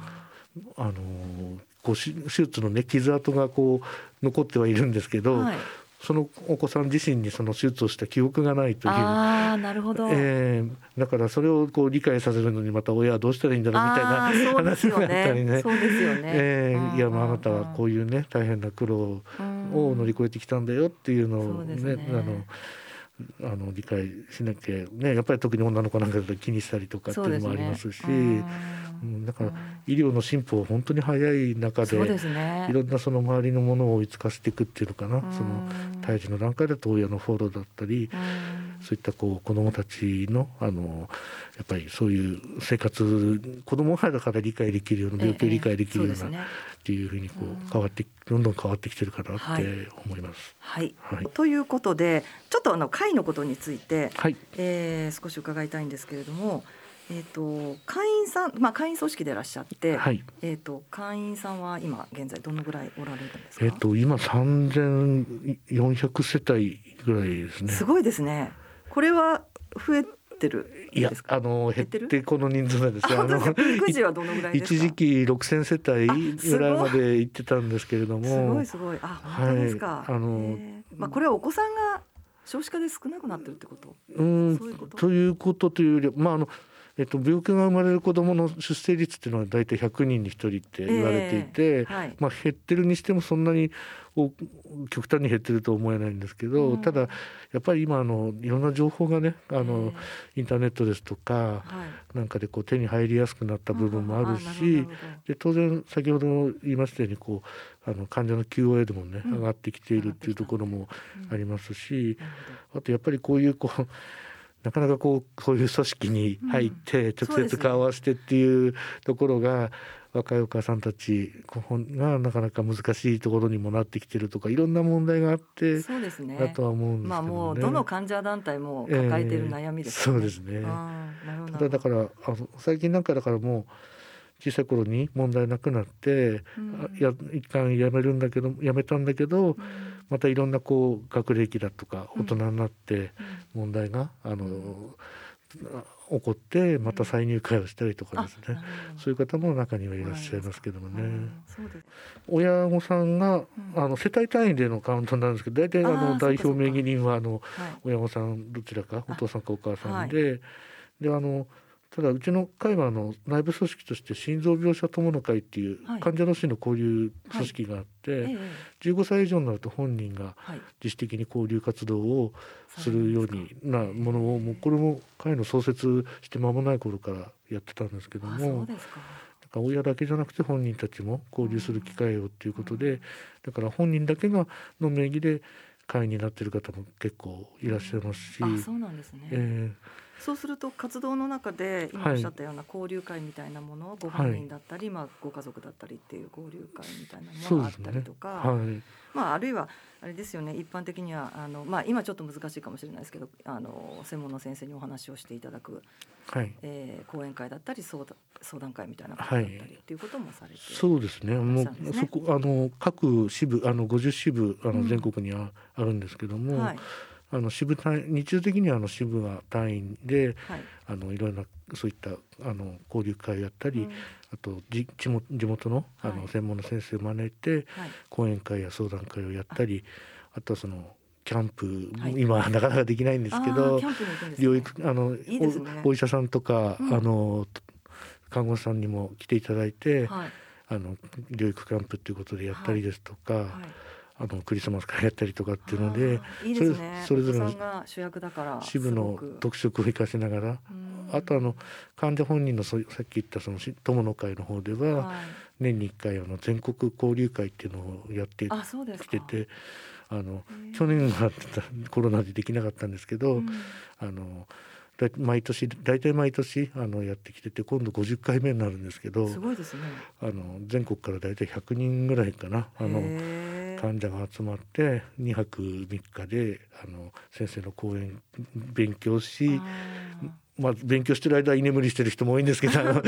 あのこうし手術のね傷跡がこう残ってはいるんですけど、はいそのお子さん自身にその手術をした記憶がないという。ああなるほど。えーだからそれをこう理解させるのにまた親はどうしたらいいんだろうみたいな話があったりね。ね。そうですよね。えーいやまああなたはうこういうね大変な苦労を乗り越えてきたんだよっていうのをねねあのあの理解しなきゃねやっぱり特に女の子なんかだと気にしたりとかっていうのもありますしうんだから医療の進歩は本当に早い中でね。いろんなその周りのものを追いつかせていくっていうのかな。その胎児の段階だと親のフォローだったりそういったこう子どもたちのあのやっぱりそういう生活子どもがだから理解できるような病気を理解できるようなええね。っていうふうにこう変わってどんどん変わってきてるかなはい。って思います。はい、はい。ということでちょっとあの会のことについて、はい。えー少し伺いたいんですけれども、えー、と会員さん、まあ、会員組織でいらっしゃって、はい。えー、と会員さんは今現在どのぐらいおられるんですか、えっと今3400世帯ぐらいですね。すごいですね。これは増えてるいやあの減ってこの人数なんですよ。あの育児はどのぐらい一時期6000世帯ぐらい。まで行ってたんですけれども。すごいすごい。あ本当ですか、はい。あのえー。まあ、これはお子さんが少子化で少なくなってるってこと？うん。そういうこと？ということというよりはまああのえっと、病気が生まれる子どもの出生率っていうのは大体100人に1人って言われていて、ええはい。まあ、減ってるにしてもそんなにお極端に減ってるとは思えないんですけど、ただやっぱり今あのいろんな情報がねあの、インターネットですとか、なんかでこう手に入りやすくなった部分もあるし、で当然先ほど言いましたようにこうあの患者の QOL もね、上がってきているっていうところもありますし、あとやっぱりこういうこうなかなかこうそういう組織に入って直接顔を合わせてっていうところが、若いお母さんたちがなかなか難しいところにもなってきてるとかいろんな問題があってそうですね。だとは思うんですけどね。まあもうどの患者団体も抱えている悩みですえーそうですね。ただだからあの最近なんかだからもう小さい頃に問題なくなって、あや一旦やめるんだけどやめたんだけど、またいろんなこう学歴だとか大人になって問題が、あの起こってまた再入会をしたりとかですね、そういう方も中にはいらっしゃいますけどもね。親御さんが、あの世帯単位でのカウントになるんですけど大体あの代表名義人はあの親御さんどちらかお父さんかお母さんで、であのただうちの会はあの内部組織として心臓病者友の会っていうはい。患者同士の交流組織があって、え15歳以上になると本人がはい自主的に交流活動をするようになものをもうこれも会の創設して間もない頃からやってたんですけどもか。だから親だけじゃなくて本人たちも交流する機会をっていうことでだから本人だけがの名義で会員になってる方も結構いらっしゃいますし、あそうなんですね、えそうすると活動の中で今はい。おっしゃったような交流会みたいなものをご本人だったり、まあ、ご家族だったりっていう交流会みたいなものがあったりとか、はい。まあ、あるいはあれですよね一般的にはあの、まあ、今ちょっと難しいかもしれないですけどあの専門の先生にお話をしていただく、はい。えー講演会だったり相談相談会みたいなことだったりっていうこともされて、そうですね。もそうそこあの各支部あの50支部あのうん。全国にあ,、あるんですけども、はいあの支部日常的にはあの支部が単位で、はい。あのいろんなそういったあの交流会をやったり、うん。あとじ地元地元のあの、はい専門の先生を招いて、はい。講演会や相談会をやったり、あとはそのキャンプ、はい。今はなかなかできないんですけあど療育あのいいですね。おお医者さんとか、うん。あの看護師さんにも来ていただいて、はい。あの療育キャンプっていうことでやったりですとか、あのクリスマス会やったりとかっていうのでね。それそれぞれの支部の特色を生かしながら、あとあの患者本人のさっき言ったそのし友の会の方では、はい。年に1回あの全国交流会っていうのをやってきててあの去年はコロナでできなかったんですけど、あのだ毎年大体毎年あのやってきてて今度50回目になるんですけどすごいですね。あの全国から大体100人ぐらいかな。あの患者が集まって2泊3日であの先生の講演勉強しまあ、勉強してる間は居眠りしてる人も多いんですけど [laughs] あの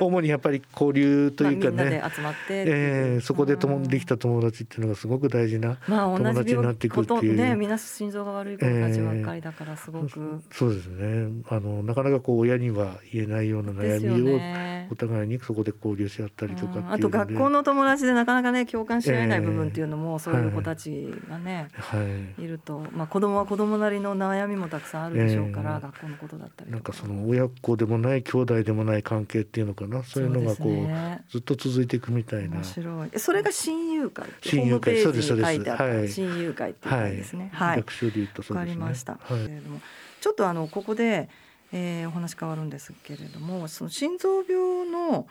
主にやっぱり交流というかね、まってえーそこでともできた友達っていうのがすごく大事な友じ達になっていくことっていう。ねみんな心臓が悪い子たちばっかりだからすごく、そうですね。あのなかなかこう親には言えないような悩みをねお互いにそこで交流し合ったりとかっていうので、あと学校の友達でなかなかね共感し合えないええ部分っていうのも、そういう子たちがね、はい。い、ると、まあ、子供は子供なりの悩みもたくさんあるでしょうから、ええ学校のことだったりなんかその親子でもない兄弟でもない関係っていうのかなそういうのがこうね。ずっと続いていくみたいな。面白い。えそれが親友会親友会ホームページに書いてあったそうですそうです。はい。親友会っていう会ですね。はい。学習で言うとそうわかですね。りました、はい。けれどもちょっとあのここで、えーお話変わるんですけれどもその心臓病の、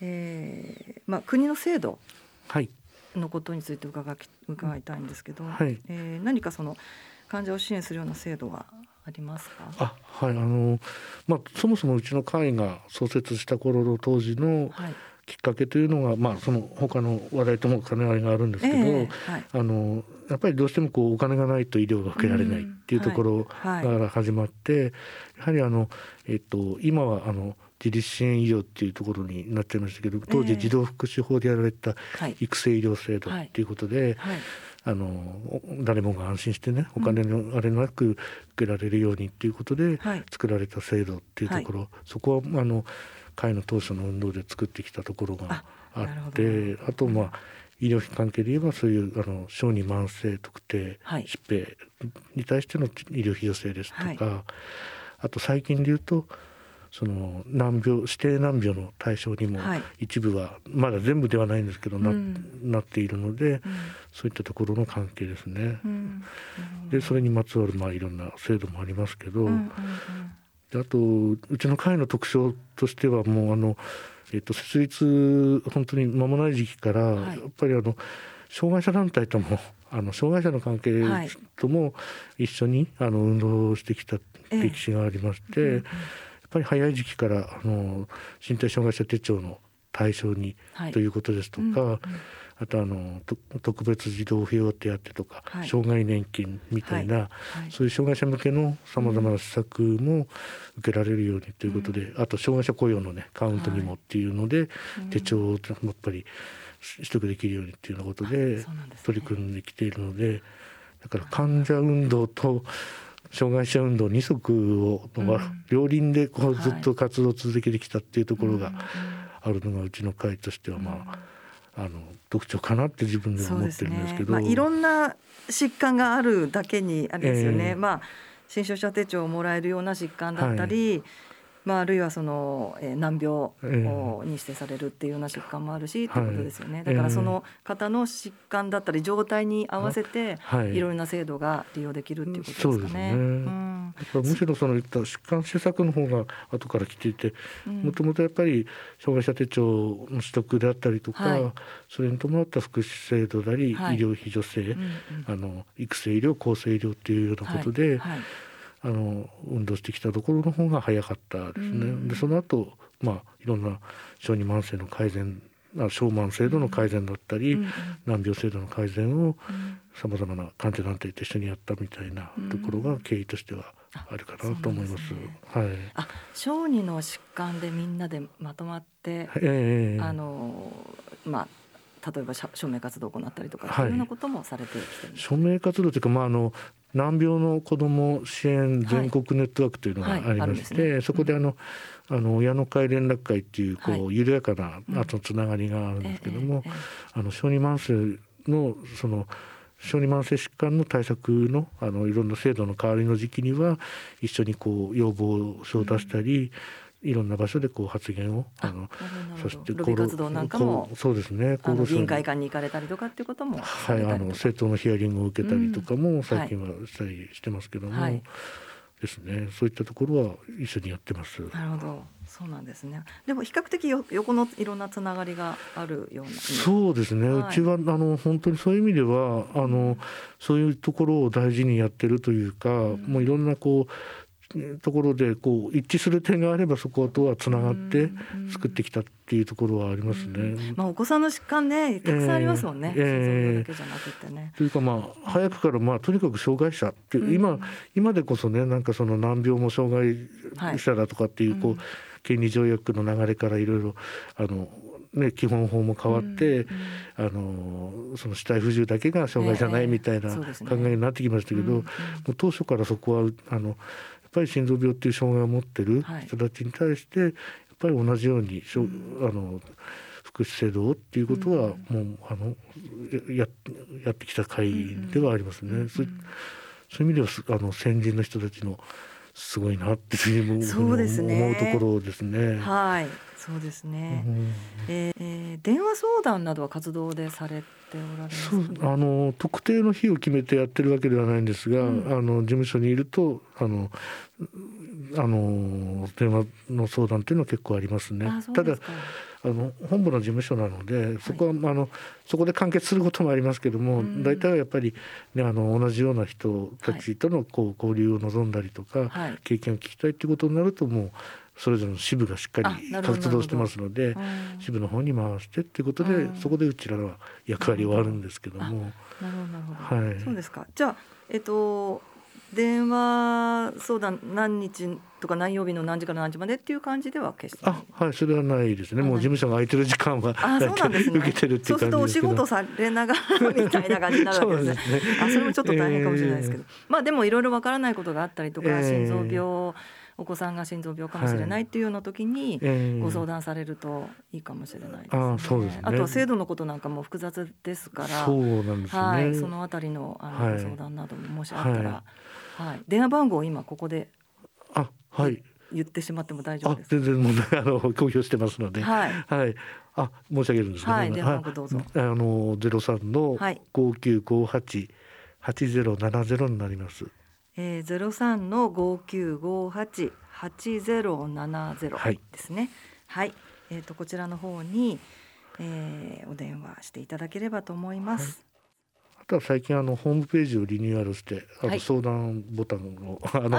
えーまあ、国の制度はい。のことについて伺き伺いたいんですけど、はい。えー何かその患者を支援するような制度はありますか？あはい。あのまあそもそもうちの会が創設した頃の当時のはい。きっかけというのが、まあその他の話題とも兼ね合いがあるんですけど、ええはい。あのやっぱりどうしてもこうお金がないと医療が受けられないっていうところはい。から始まって、やはりあのえっと今はあの自立支援医療っていうところになっちゃいましたけど当え。え時児童福祉法でやられたはい。育成医療制度っていうことで、はい。あのお誰もが安心してねお金のあれなく受けられるようにっていうことではい。作られた制度っていうところ、そこはあの会の当初の運動で作ってきたところがあってあとまあ医療費関係で言えばそういうあの小児慢性特定はい。疾病に対しての医療費助成ですとか、はあと最近で言うとその難病指定難病の対象にもはい。一部はまだ全部ではないんですけどな,、うん。なっているので、そういったところの関係ですね。うん。でそれにまつわるまあいろんな制度もありますけど、であとうちの会の特徴としてはもうあの、えっと設立本当に間もない時期から、はい。やっぱりあの障害者団体ともあの障害者の関係はい。とも一緒にあの運動をしてきたええ歴史がありまして、やっぱり早い時期からあの身体障害者手帳の対象にはい。ということですとか、うんうん。あとあの特別児童扶養手当とか、はい、障害年金みたいな、はい。はい、そういう障害者向けのさまざまな施策も受けられるようにということで、うん、あと障害者雇用のねカウントにもっていうので、手帳をやっぱり取得できるようにっていうようなことで取り組んできているので、だから患者運動と障害者運動二足を、両輪でこうずっと活動を続けてきたっていうところがあるのがうちの会としてはまあ。あの特徴かなって自分でも思ってるんですけど、ねまあ、いろんな疾患があるだけにあれですよね、えー、まあ新症者手帳をもらえるような疾患だったり、はいまあ、あるいはその、えー、難病に指定されるっていうような疾患もあるし、えー、ってことですよね、だからその方の疾患だったり状態に合わせて、はい、いろいろな制度が利用できるっていうことですかね。うね。うん。むしろそのいった疾患施策の方が後から来ていてもともとやっぱり障害者手帳の取得であったりとか、はい、それに伴った福祉制度なり、はい、医療費助成、うんうん、あの育成医療厚生医療っていうようなことで、はいあの運動してきたところの方が早かったですね。でその後まあいろんな小児慢性の改善小慢制度の改善だったり、うん、難病制度の改善をさまざまな患者団体と一緒にやったみたいなところが経緯としてはあるかなと思います。すね、はい。あ、小児の疾患でみんなでまとまって、えー、あのまあ例えば署名活動を行ったりとか、はい、そういうようなこともされてきて署名活動というか、まあ、あの難病の子ども支援全国ネットワークというのがありまして、はいはいね、そこであの、うん、あの親の会連絡会っていうこう、緩やかな後つながりがあるんですけども、あの小児慢性のその小児慢性疾患の対策のあのいろんな制度の代わりの時期には一緒にこう要望書を出したり、うんいろんな場所でこう発言をあのそしてロビー活動なんかもそうですね厚労省議員会館に行かれたりとかっていうこともはいあの政党のヒアリングを受けたりとかも最近はしたりしてますけども、はい、ですね。そういったところは一緒にやってます。なるほど。そうなんですね。でも比較的よ横のいろんなつながりがあるようなそうですね、はい、うちはあの本当にそういう意味ではあのそういうところを大事にやってるというか、うん、もういろんなこうところでこう一致する点があればそことはつながって作ってきたっていうところはありますね。まあお子さんの疾患ねたくさんありますもんね。えー、だけじゃなくてね。というかまあ早くからまあとにかく障害者っていう、今今でこそねなんかその難病も障害者だとかっていうこう、権利条約の流れからいろいろあのね、基本法も変わって、うんあのその死体不自由だけが障害じゃないみたいな考えになってきましたけど、えーね、もう当初からそこはあのぱり心臓病っていう障害を持ってる人たちに対して、やっぱり同じように、うん、あの福祉制度っていうことはもう、あのややってきた会ではありますね。うんうん、そういう意味ではあの先人の人たちのすごいなっていうそうです、ね、思うところですね。はい、そうですね。うん、えー、電話相談などは活動でされておられます、ね、あの特定の日を決めてやってるわけではないんですが、うん、あの事務所にいるとあのあの電話の相談っていうのは結構ありますね。すただあの本部の事務所なのでそこは、はい、あのそこで完結することもありますけども、大体はやっぱり、ね、あの同じような人たちとのこう交流を望んだりとか、はい、経験を聞きたいっていうことになるともうそれぞれの支部がしっかり活動してますので支部の方に回してっていうことでそこでうちらは役割はあるんですけども。なるほどはい、そうですか。じゃあえっと電話相談何日とか何曜日の何時から何時までっていう感じでは決してあはいそれはないですね。もう事務所が空いてる時間はあそうなんですね。[laughs] 受けてるっていう感じですそうするとお仕事されながらみたいな感じになるわけですね。あそれもちょっと大変かもしれないですけど、えー、まあでもいろいろわからないことがあったりとか、えー、心臓病お子さんが心臓病かもしれないっていうような時にご相談されるといいかもしれないですね。あそうですね。あとは制度のことなんかも複雑ですからそうなんですね、はい、そのあたりのあの、ご相談などももしあったら、はい、電話番号を今ここであはい。言ってしまっても大丈夫です。全然問題あの公表してますので、はい、はい、あ申し上げるんですけど、はい、電話番号どうぞ。あのゼロ三の五九五八八ゼロ七ゼロになります。えー、ゼロ三の五九五八八ゼロ七ゼロですね。はい、はい、えっ、ー、とこちらの方に、えー、お電話していただければと思います。はい。あとは最近あのホームページをリニューアルしてあの相談ボタンの、あの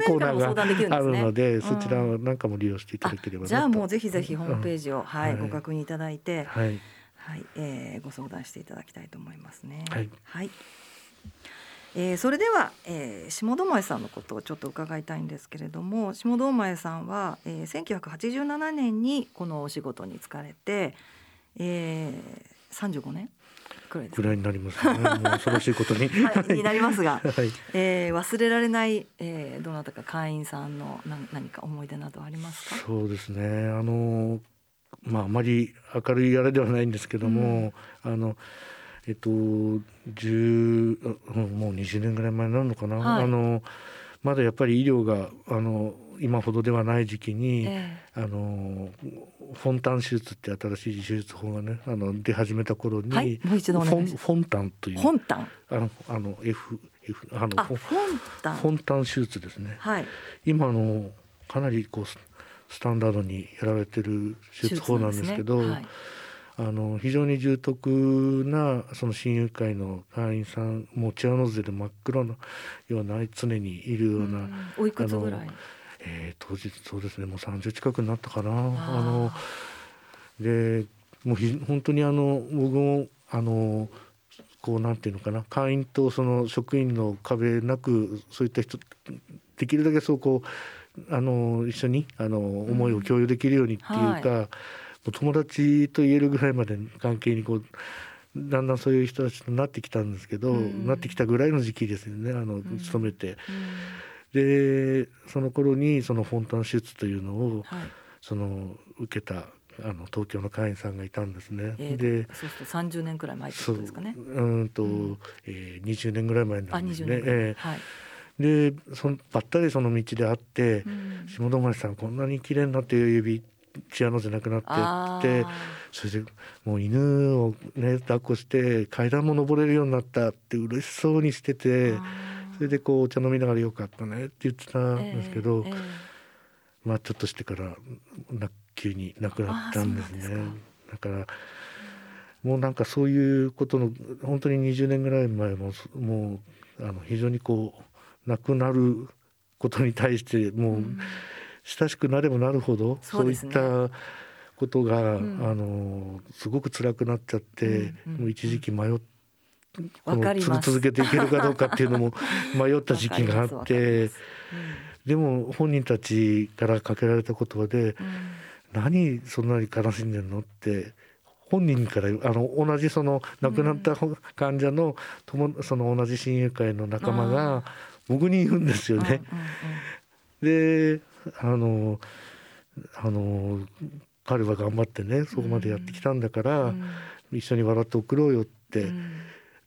コーナーがあるのでそちらなんかも利用していただければじゃあもうぜひぜひホームページを、はいご確認いただいて、はい。はい、えー、ご相談していただきたいと思いますね。はい、はいえー、それでは、えー、下堂前さんのことをちょっと伺いたいんですけれども下堂前さんは、えー、1987年にこのお仕事に就かれて、えー、35年くらいぐらいになりますね。恐ろしいことに、[laughs] はい、になりますが、[laughs] はい、えー、忘れられない、えー、どなたか会員さんのな何か思い出などありますか？そうですね。あのまああまり明るいあれではないんですけども、うん、あの。えっと十もう20年ぐらい前になるのかな、はい、あのまだやっぱり医療があの今ほどではない時期に、えー、あのフォンタン手術って新しい手術法がねあの出始めた頃に、はい、もう一度フォンフォンタンというフォンタンあのあの F F あのフォンタンフォンタン手術ですね、はい、今のかなりこうスタンダードにやられてる手術法なんですけど。あの非常に重篤なその親友会の会員さんもうチアノーゼで真っ黒のような常にいるような、おいくつぐらい？えー、当時そうですねもう30近くになったかな。あのでもうひ本当にあの僕もあのこうなんていうのかな会員とその職員の壁なくそういった人できるだけそうこうあの一緒にあの思いを共有できるようにっていうか、うんはい友達と言えるぐらいまで関係にこうだんだんそういう人たちとなってきたんですけど、うん、なってきたぐらいの時期ですよねあの、勤めて。でその頃にそのフォンタン手術というのを、はい、その受けたあの東京の会員さんがいたんですね。えー、でそうすると30年くらい前ってことですかね。うんと、うん、えー、20年ぐらい前なんですね。えー、はい。でそのばったりその道で会って、うん、下戸町さんこんなに綺麗になって指チアノじゃなくなってってそれでもう犬をね抱っこして階段も登れるようになったって嬉しそうにしててそれでこうお茶飲みながらよかったねって言ってたんですけど、えーえー、まあちょっとしてからな急に亡くなったんですね。だからもうなんかそういうことの本当に20年ぐらい前ももうあの非常にこう亡くなることに対してもう、うん親しくなればなるほどそう,、いったことが、うん、あのすごく辛くなっちゃって、うんうん、もう一時期迷って。この続けていけるかどうかっていうのも [laughs] 迷った時期があって、でも本人たちからかけられた言葉で「何そんなに悲しんでんの?」って本人からあの同じその亡くなった患者のその同じ親友会の仲間が僕に言うんですよね。で [laughs] あのあの彼は頑張ってねそこまでやってきたんだから、うん、一緒に笑って送ろうよって、うん、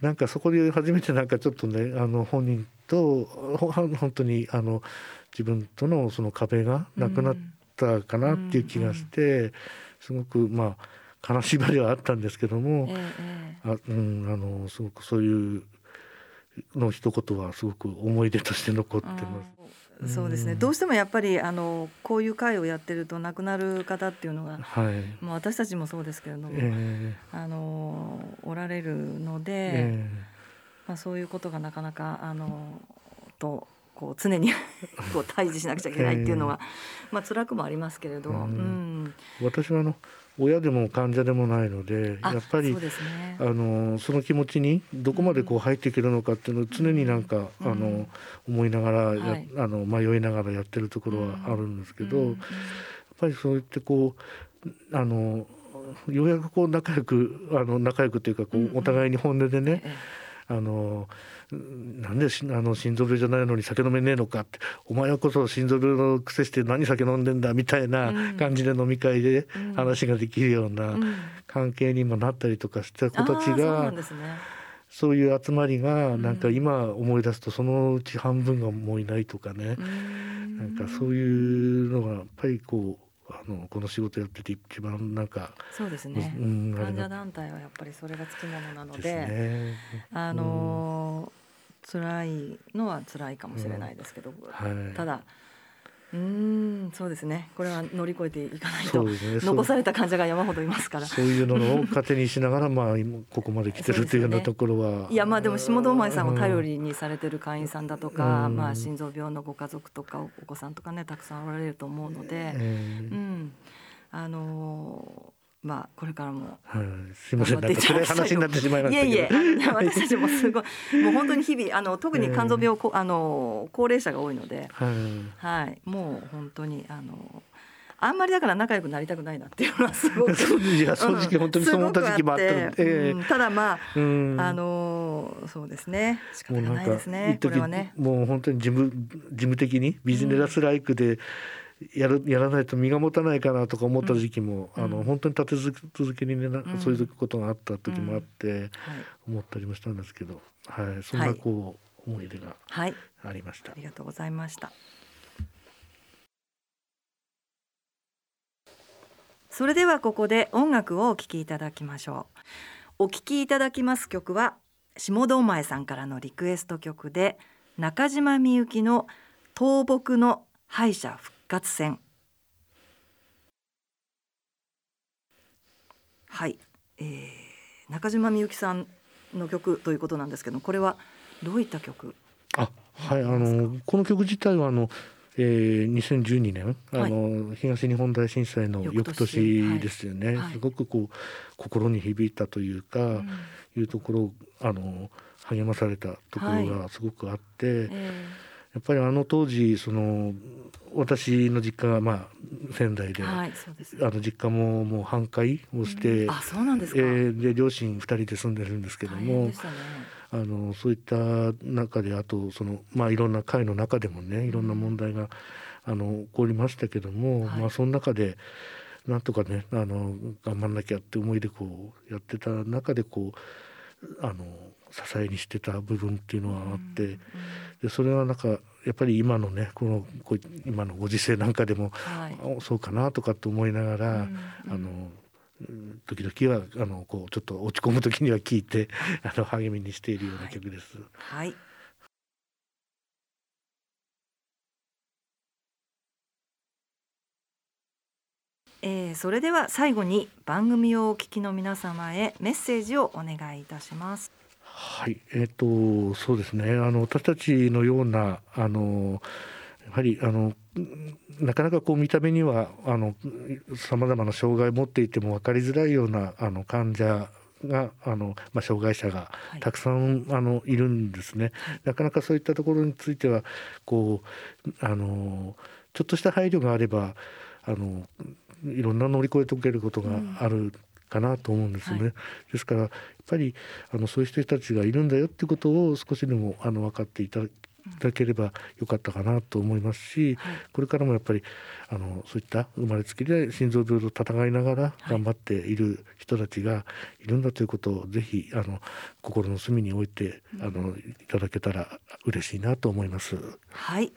なんかそこで初めてなんかちょっとねあの本人と本当にあの自分とのその壁がなくなったかなっていう気がして、すごくまあ悲しみではあったんですけども、ええ、あうん、あのすごくそういうの一言はすごく思い出として残ってます。そうですね。どうしてもやっぱりあのこういう会をやってると亡くなる方っていうのが、はい、もう私たちもそうですけれども、えー、あのおられるので、えー、まあ、そういうことがなかなかあのとこう常に [laughs] こう対峙しなくちゃいけないっていうのは、えー、まあ辛くもありますけれど、うん、私はあの親でも患者でもないのでやっぱり、ね、あのその気持ちにどこまでこう入っていけるのかっていうのを常になんか、うん、あの思いながらや、はい、あの迷いながらやってるところはあるんですけど、うん、やっぱりそうやってこうあのようやくこう仲良くあの仲良くというかこうお互いに本音でね、あのなんであの心臓病じゃないのに酒飲めねえのかってお前はこそ心臓病の癖して何酒飲んでんだみたいな感じで飲み会で話ができるような関係にもなったりとかした子たちが。そういう集まりがなんか今思い出すとそのうち半分がもういないとかね、なんかそういうのがやっぱりこうあのこの仕事やってて一番なんかそうですね、うん、患者団体はやっぱりそれがつきものなので、ね、あの、うん、辛いのは辛いかもしれないですけど、うん。はい、ただうんそうですね。これは乗り越えていかないと、ね、残された患者が山ほどいますから。そういうのを糧にしながらまあここまで来てるというようなところは、ね、いやまあでも下堂前さんを頼りにされてる会員さんだとか、うん、まあ心臓病のご家族とかお子さんとかねたくさんおられると思うので、うん、うん、あのまあこれからも、はい、すみませんなんか暗い話になってしまいましたいえいえ私たちもすごい [laughs] もう本当に日々あの特に肝臓病、えー、あの高齢者が多いので、はい、はい、もう本当にあのあんまりだから仲良くなりたくないなっていうのはすごくいや正直本当にそう思った時期もあったので、うん、ただまあ、うん、あのそうですね仕方がないですねこれはね。もう本当に事務事務的にビジネスライクで、やるやらないと身が持たないかなとか思った時期も、うん、あの本当に立て続けにね、うん、そういうことがあった時もあって、思ったりもしたんですけど、はい、そんなこう、思い出がありました、ありがとうございました。それではここで音楽をお聴きいただきましょう。お聴きいただきます曲は下堂前さんからのリクエスト曲で中島みゆきの倒木の敗者復活戦。はい、えー、中島みゆきさんの曲ということなんですけどこれはどういった曲？あはいあのこの曲自体はあのえー、2012年、はい、あの東日本大震災の翌年。ですよね、はい、すごくこう心に響いたというか、うん、いうところあの励まされたところがすごくあって、はいえー、やっぱりあの当時その私の実家がまあ仙台で、はい、であの実家ももう半壊をして、うん、あそうなんですか、えー、で両親2人で住んでるんですけども。ね。あのそういった中であとその、まあ、いろんな会の中でもねいろんな問題が、あの起こりましたけども、はい、まあ、その中でなんとかねあの頑張んなきゃって思いでこうやってた中でこうあの支えにしてた部分っていうのはあって、うん、でそれはなんかやっぱり今のねこの今のご時世なんかでも、はい、そうかなとかって思いながら、うん、あの時々はあのこうちょっと落ち込む時には聞いて [laughs] あの励みにしているような曲です。はい、はいえー、それでは最後に番組をお聞きの皆様へメッセージをお願いいたします。はい、えっ、ー、とそうですね。あの私たちのようなあのやはりあのなかなかこう見た目にはさまざまな障害を持っていても分かりづらいようなあの患者があの、まあ、障害者がたくさん、はい、あのいるんですね、はい、なかなかそういったところについてはこうあのちょっとした配慮があればあのいろんな乗り越えておけることがあるかなと思うんですよね。はい、ですからやっぱりあのそういう人たちがいるんだよっていうことを少しでもあの分かっていただければよかったかなと思いますし、はい、これからもやっぱりあのそういった生まれつきで心臓病と戦いながら頑張っている人たちがいるんだということをぜひあの心の隅に置いて、あのいただけたら嬉しいなと思います。はい。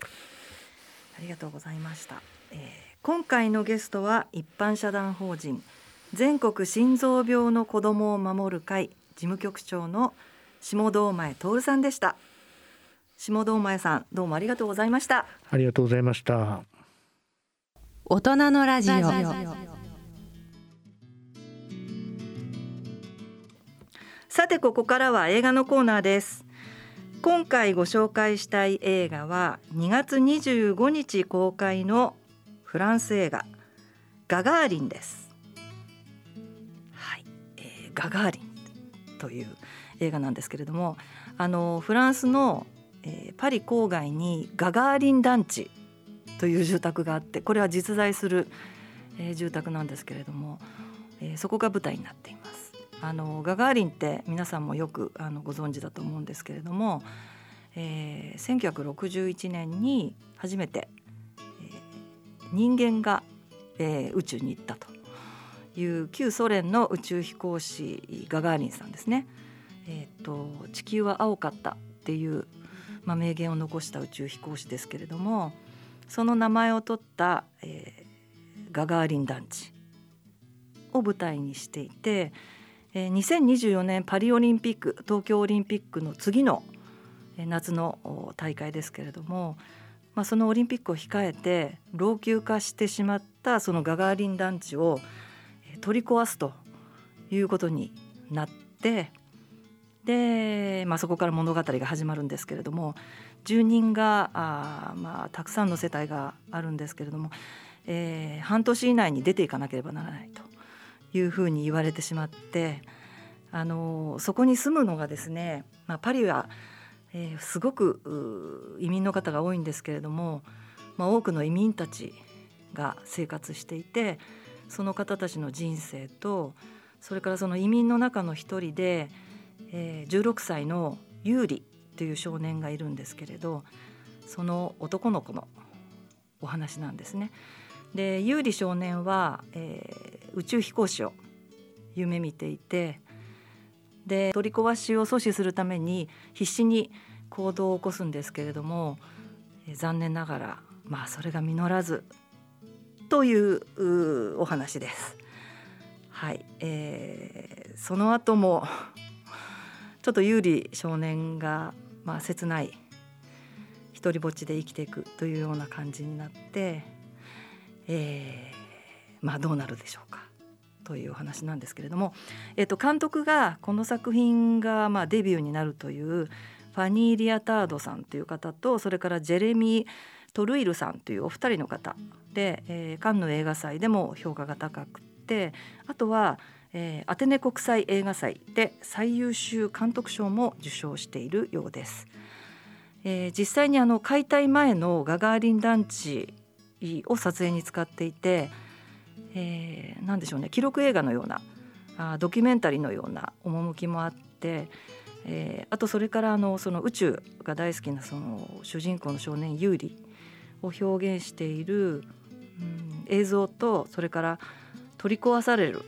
ありがとうございました、えー、今回のゲストは一般社団法人全国心臓病の子どもを守る会事務局長の下堂前徹さんでした。下堂前さんどうもありがとうございました。ありがとうございました。大人のラジオ。さてここからは映画のコーナーです。今回ご紹介したい映画は2月25日公開のフランス映画ガガーリンですガガーリンという映画なんですけれどもあのフランスのえー、パリ郊外にガガーリン団地という住宅があってこれは実在する、えー、住宅なんですけれども、えー、そこが舞台になっています。あのガガーリンって皆さんもよくあのご存知だと思うんですけれども、えー、1961年に初めて、えー、人間が、えー、宇宙に行ったという旧ソ連の宇宙飛行士ガガーリンさんですね。えーと地球は青かったっていうまあ、名言を残した宇宙飛行士ですけれどもその名前を取った、えー、ガガーリン団地を舞台にしていて、えー、2024年パリオリンピック東京オリンピックの次の夏の大会ですけれども、まあ、そのオリンピックを控えて老朽化してしまったそのガガーリン団地を取り壊すということになってで、まあ、そこから物語が始まるんですけれども住人があ、まあ、たくさんの世帯があるんですけれども、えー、半年以内に出ていかなければならないというふうに言われてしまってあのそこに住むのがですね、まあ、パリは、えー、すごく移民の方が多いんですけれども、まあ、多くの移民たちが生活していてその方たちの人生とそれからその移民の中の一人で、えー、16歳のユーリという少年がいるんですけれどその男の子のお話なんですね。でユーリ少年は、えー、宇宙飛行士を夢見ていてで取り壊しを阻止するために必死に行動を起こすんですけれども、えー、残念ながらまあそれが実らずというお話です。はい、えー、その後もちょっと有利少年がまあ切ない一人ぼっちで生きていくというような感じになって、えー、まあどうなるでしょうかというお話なんですけれども、えー、と監督がこの作品がまデビューになるというファニー・リアタードさんという方とそれからジェレミー・トルイルさんというお二人の方で、えー、カンヌ映画祭でも評価が高くてあとは、えー、アテネ国際映画祭で最優秀監督賞も受賞しているようです。えー、実際にあの解体前のガガーリン団地を撮影に使っていて、えー、何でしょうね記録映画のようなあドキュメンタリーのような趣もあって、えー、あとそれからあのその宇宙が大好きなその主人公の少年ユーリを表現している、映像とそれから取り壊される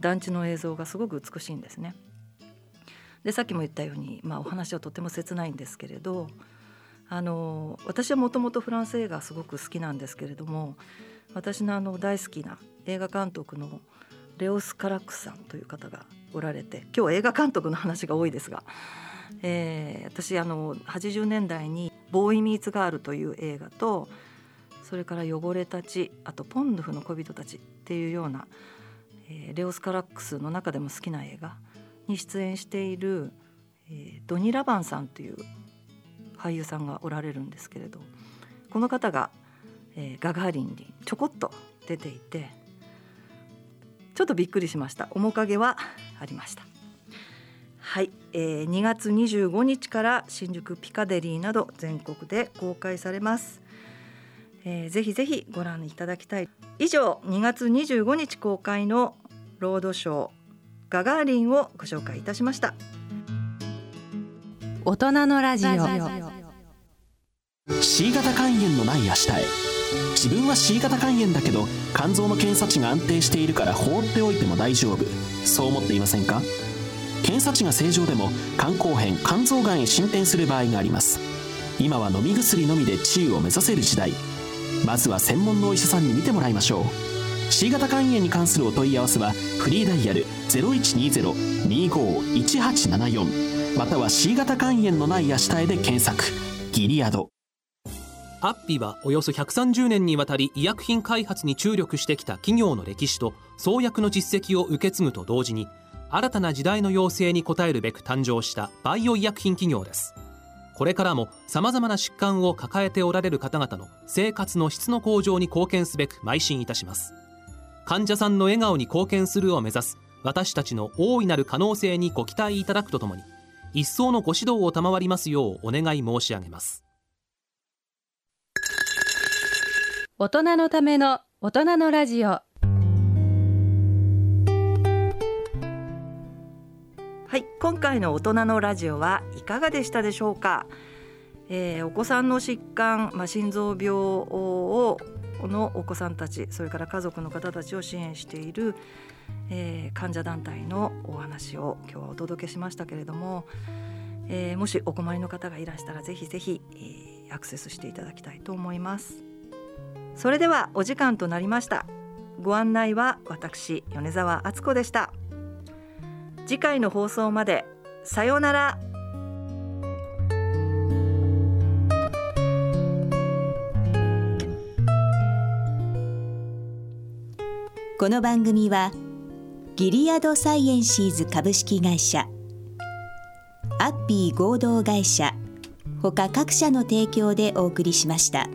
団地の映像がすごく美しいんですね。でさっきも言ったように、まあ、お話はとても切ないんですけれどあの私はもともとフランス映画すごく好きなんですけれども私のあの大好きな映画監督のレオス・カラックスさんという方がおられて今日映画監督の話が多いですが、えー、私あの80年代に「ボーイ・ミーツ・ガール」という映画とそれから「汚れたち」あと「ポンドフの小人たち」っていうような、えー、レオス・カラックスの中でも好きな映画に出演している、えー、ドニ・ラバンさんという俳優さんがおられるんですけれどこの方が、えー、ガガーリンにちょこっと出ていてちょっとびっくりしました面影はありました。はい、えー、2月25日から新宿ピカデリーなど全国で公開されますえー、ぜひぜひご覧いただきたい。以上2月25日公開のロードショーガガーリンをご紹介いたしました。大人のラジオ。C 型肝炎のない明日へ。自分は C 型肝炎だけど肝臓の検査値が安定しているから放っておいても大丈夫。そう思っていませんか？検査値が正常でも肝硬変肝臓がんへ進展する場合があります。今は飲み薬のみで治癒を目指せる時代まずは専門のお医者さんに診てもらいましょう。C 型肝炎に関するお問い合わせはフリーダイヤル0120-25-1874または C 型肝炎のない明日へで検索。ギリアド。アッピはおよそ130年にわたり医薬品開発に注力してきた企業の歴史と創薬の実績を受け継ぐと同時に新たな時代の要請に応えるべく誕生したバイオ医薬品企業です。これからもさまざまな疾患を抱えておられる方々の生活の質の向上に貢献すべく邁進いたします。患者さんの笑顔に貢献するを目指す私たちの大いなる可能性にご期待いただくとともに一層のご指導を賜りますようお願い申し上げます。大人のための大人のラジオ。はい今回の大人のラジオはいかがでしたでしょうか、えー、お子さんの疾患、まあ、心臓病をのお子さんたちそれから家族の方たちを支援している、えー、患者団体のお話を今日はお届けしましたけれども、えー、もしお困りの方がいらしたらぜひぜひ、えー、アクセスしていただきたいと思います。それではお時間となりました。ご案内は私米澤敦子でした。次回の放送までさようならこの番組はギリアドサイエンシーズ株式会社アッピー合同会社ほか各社の提供でお送りしました。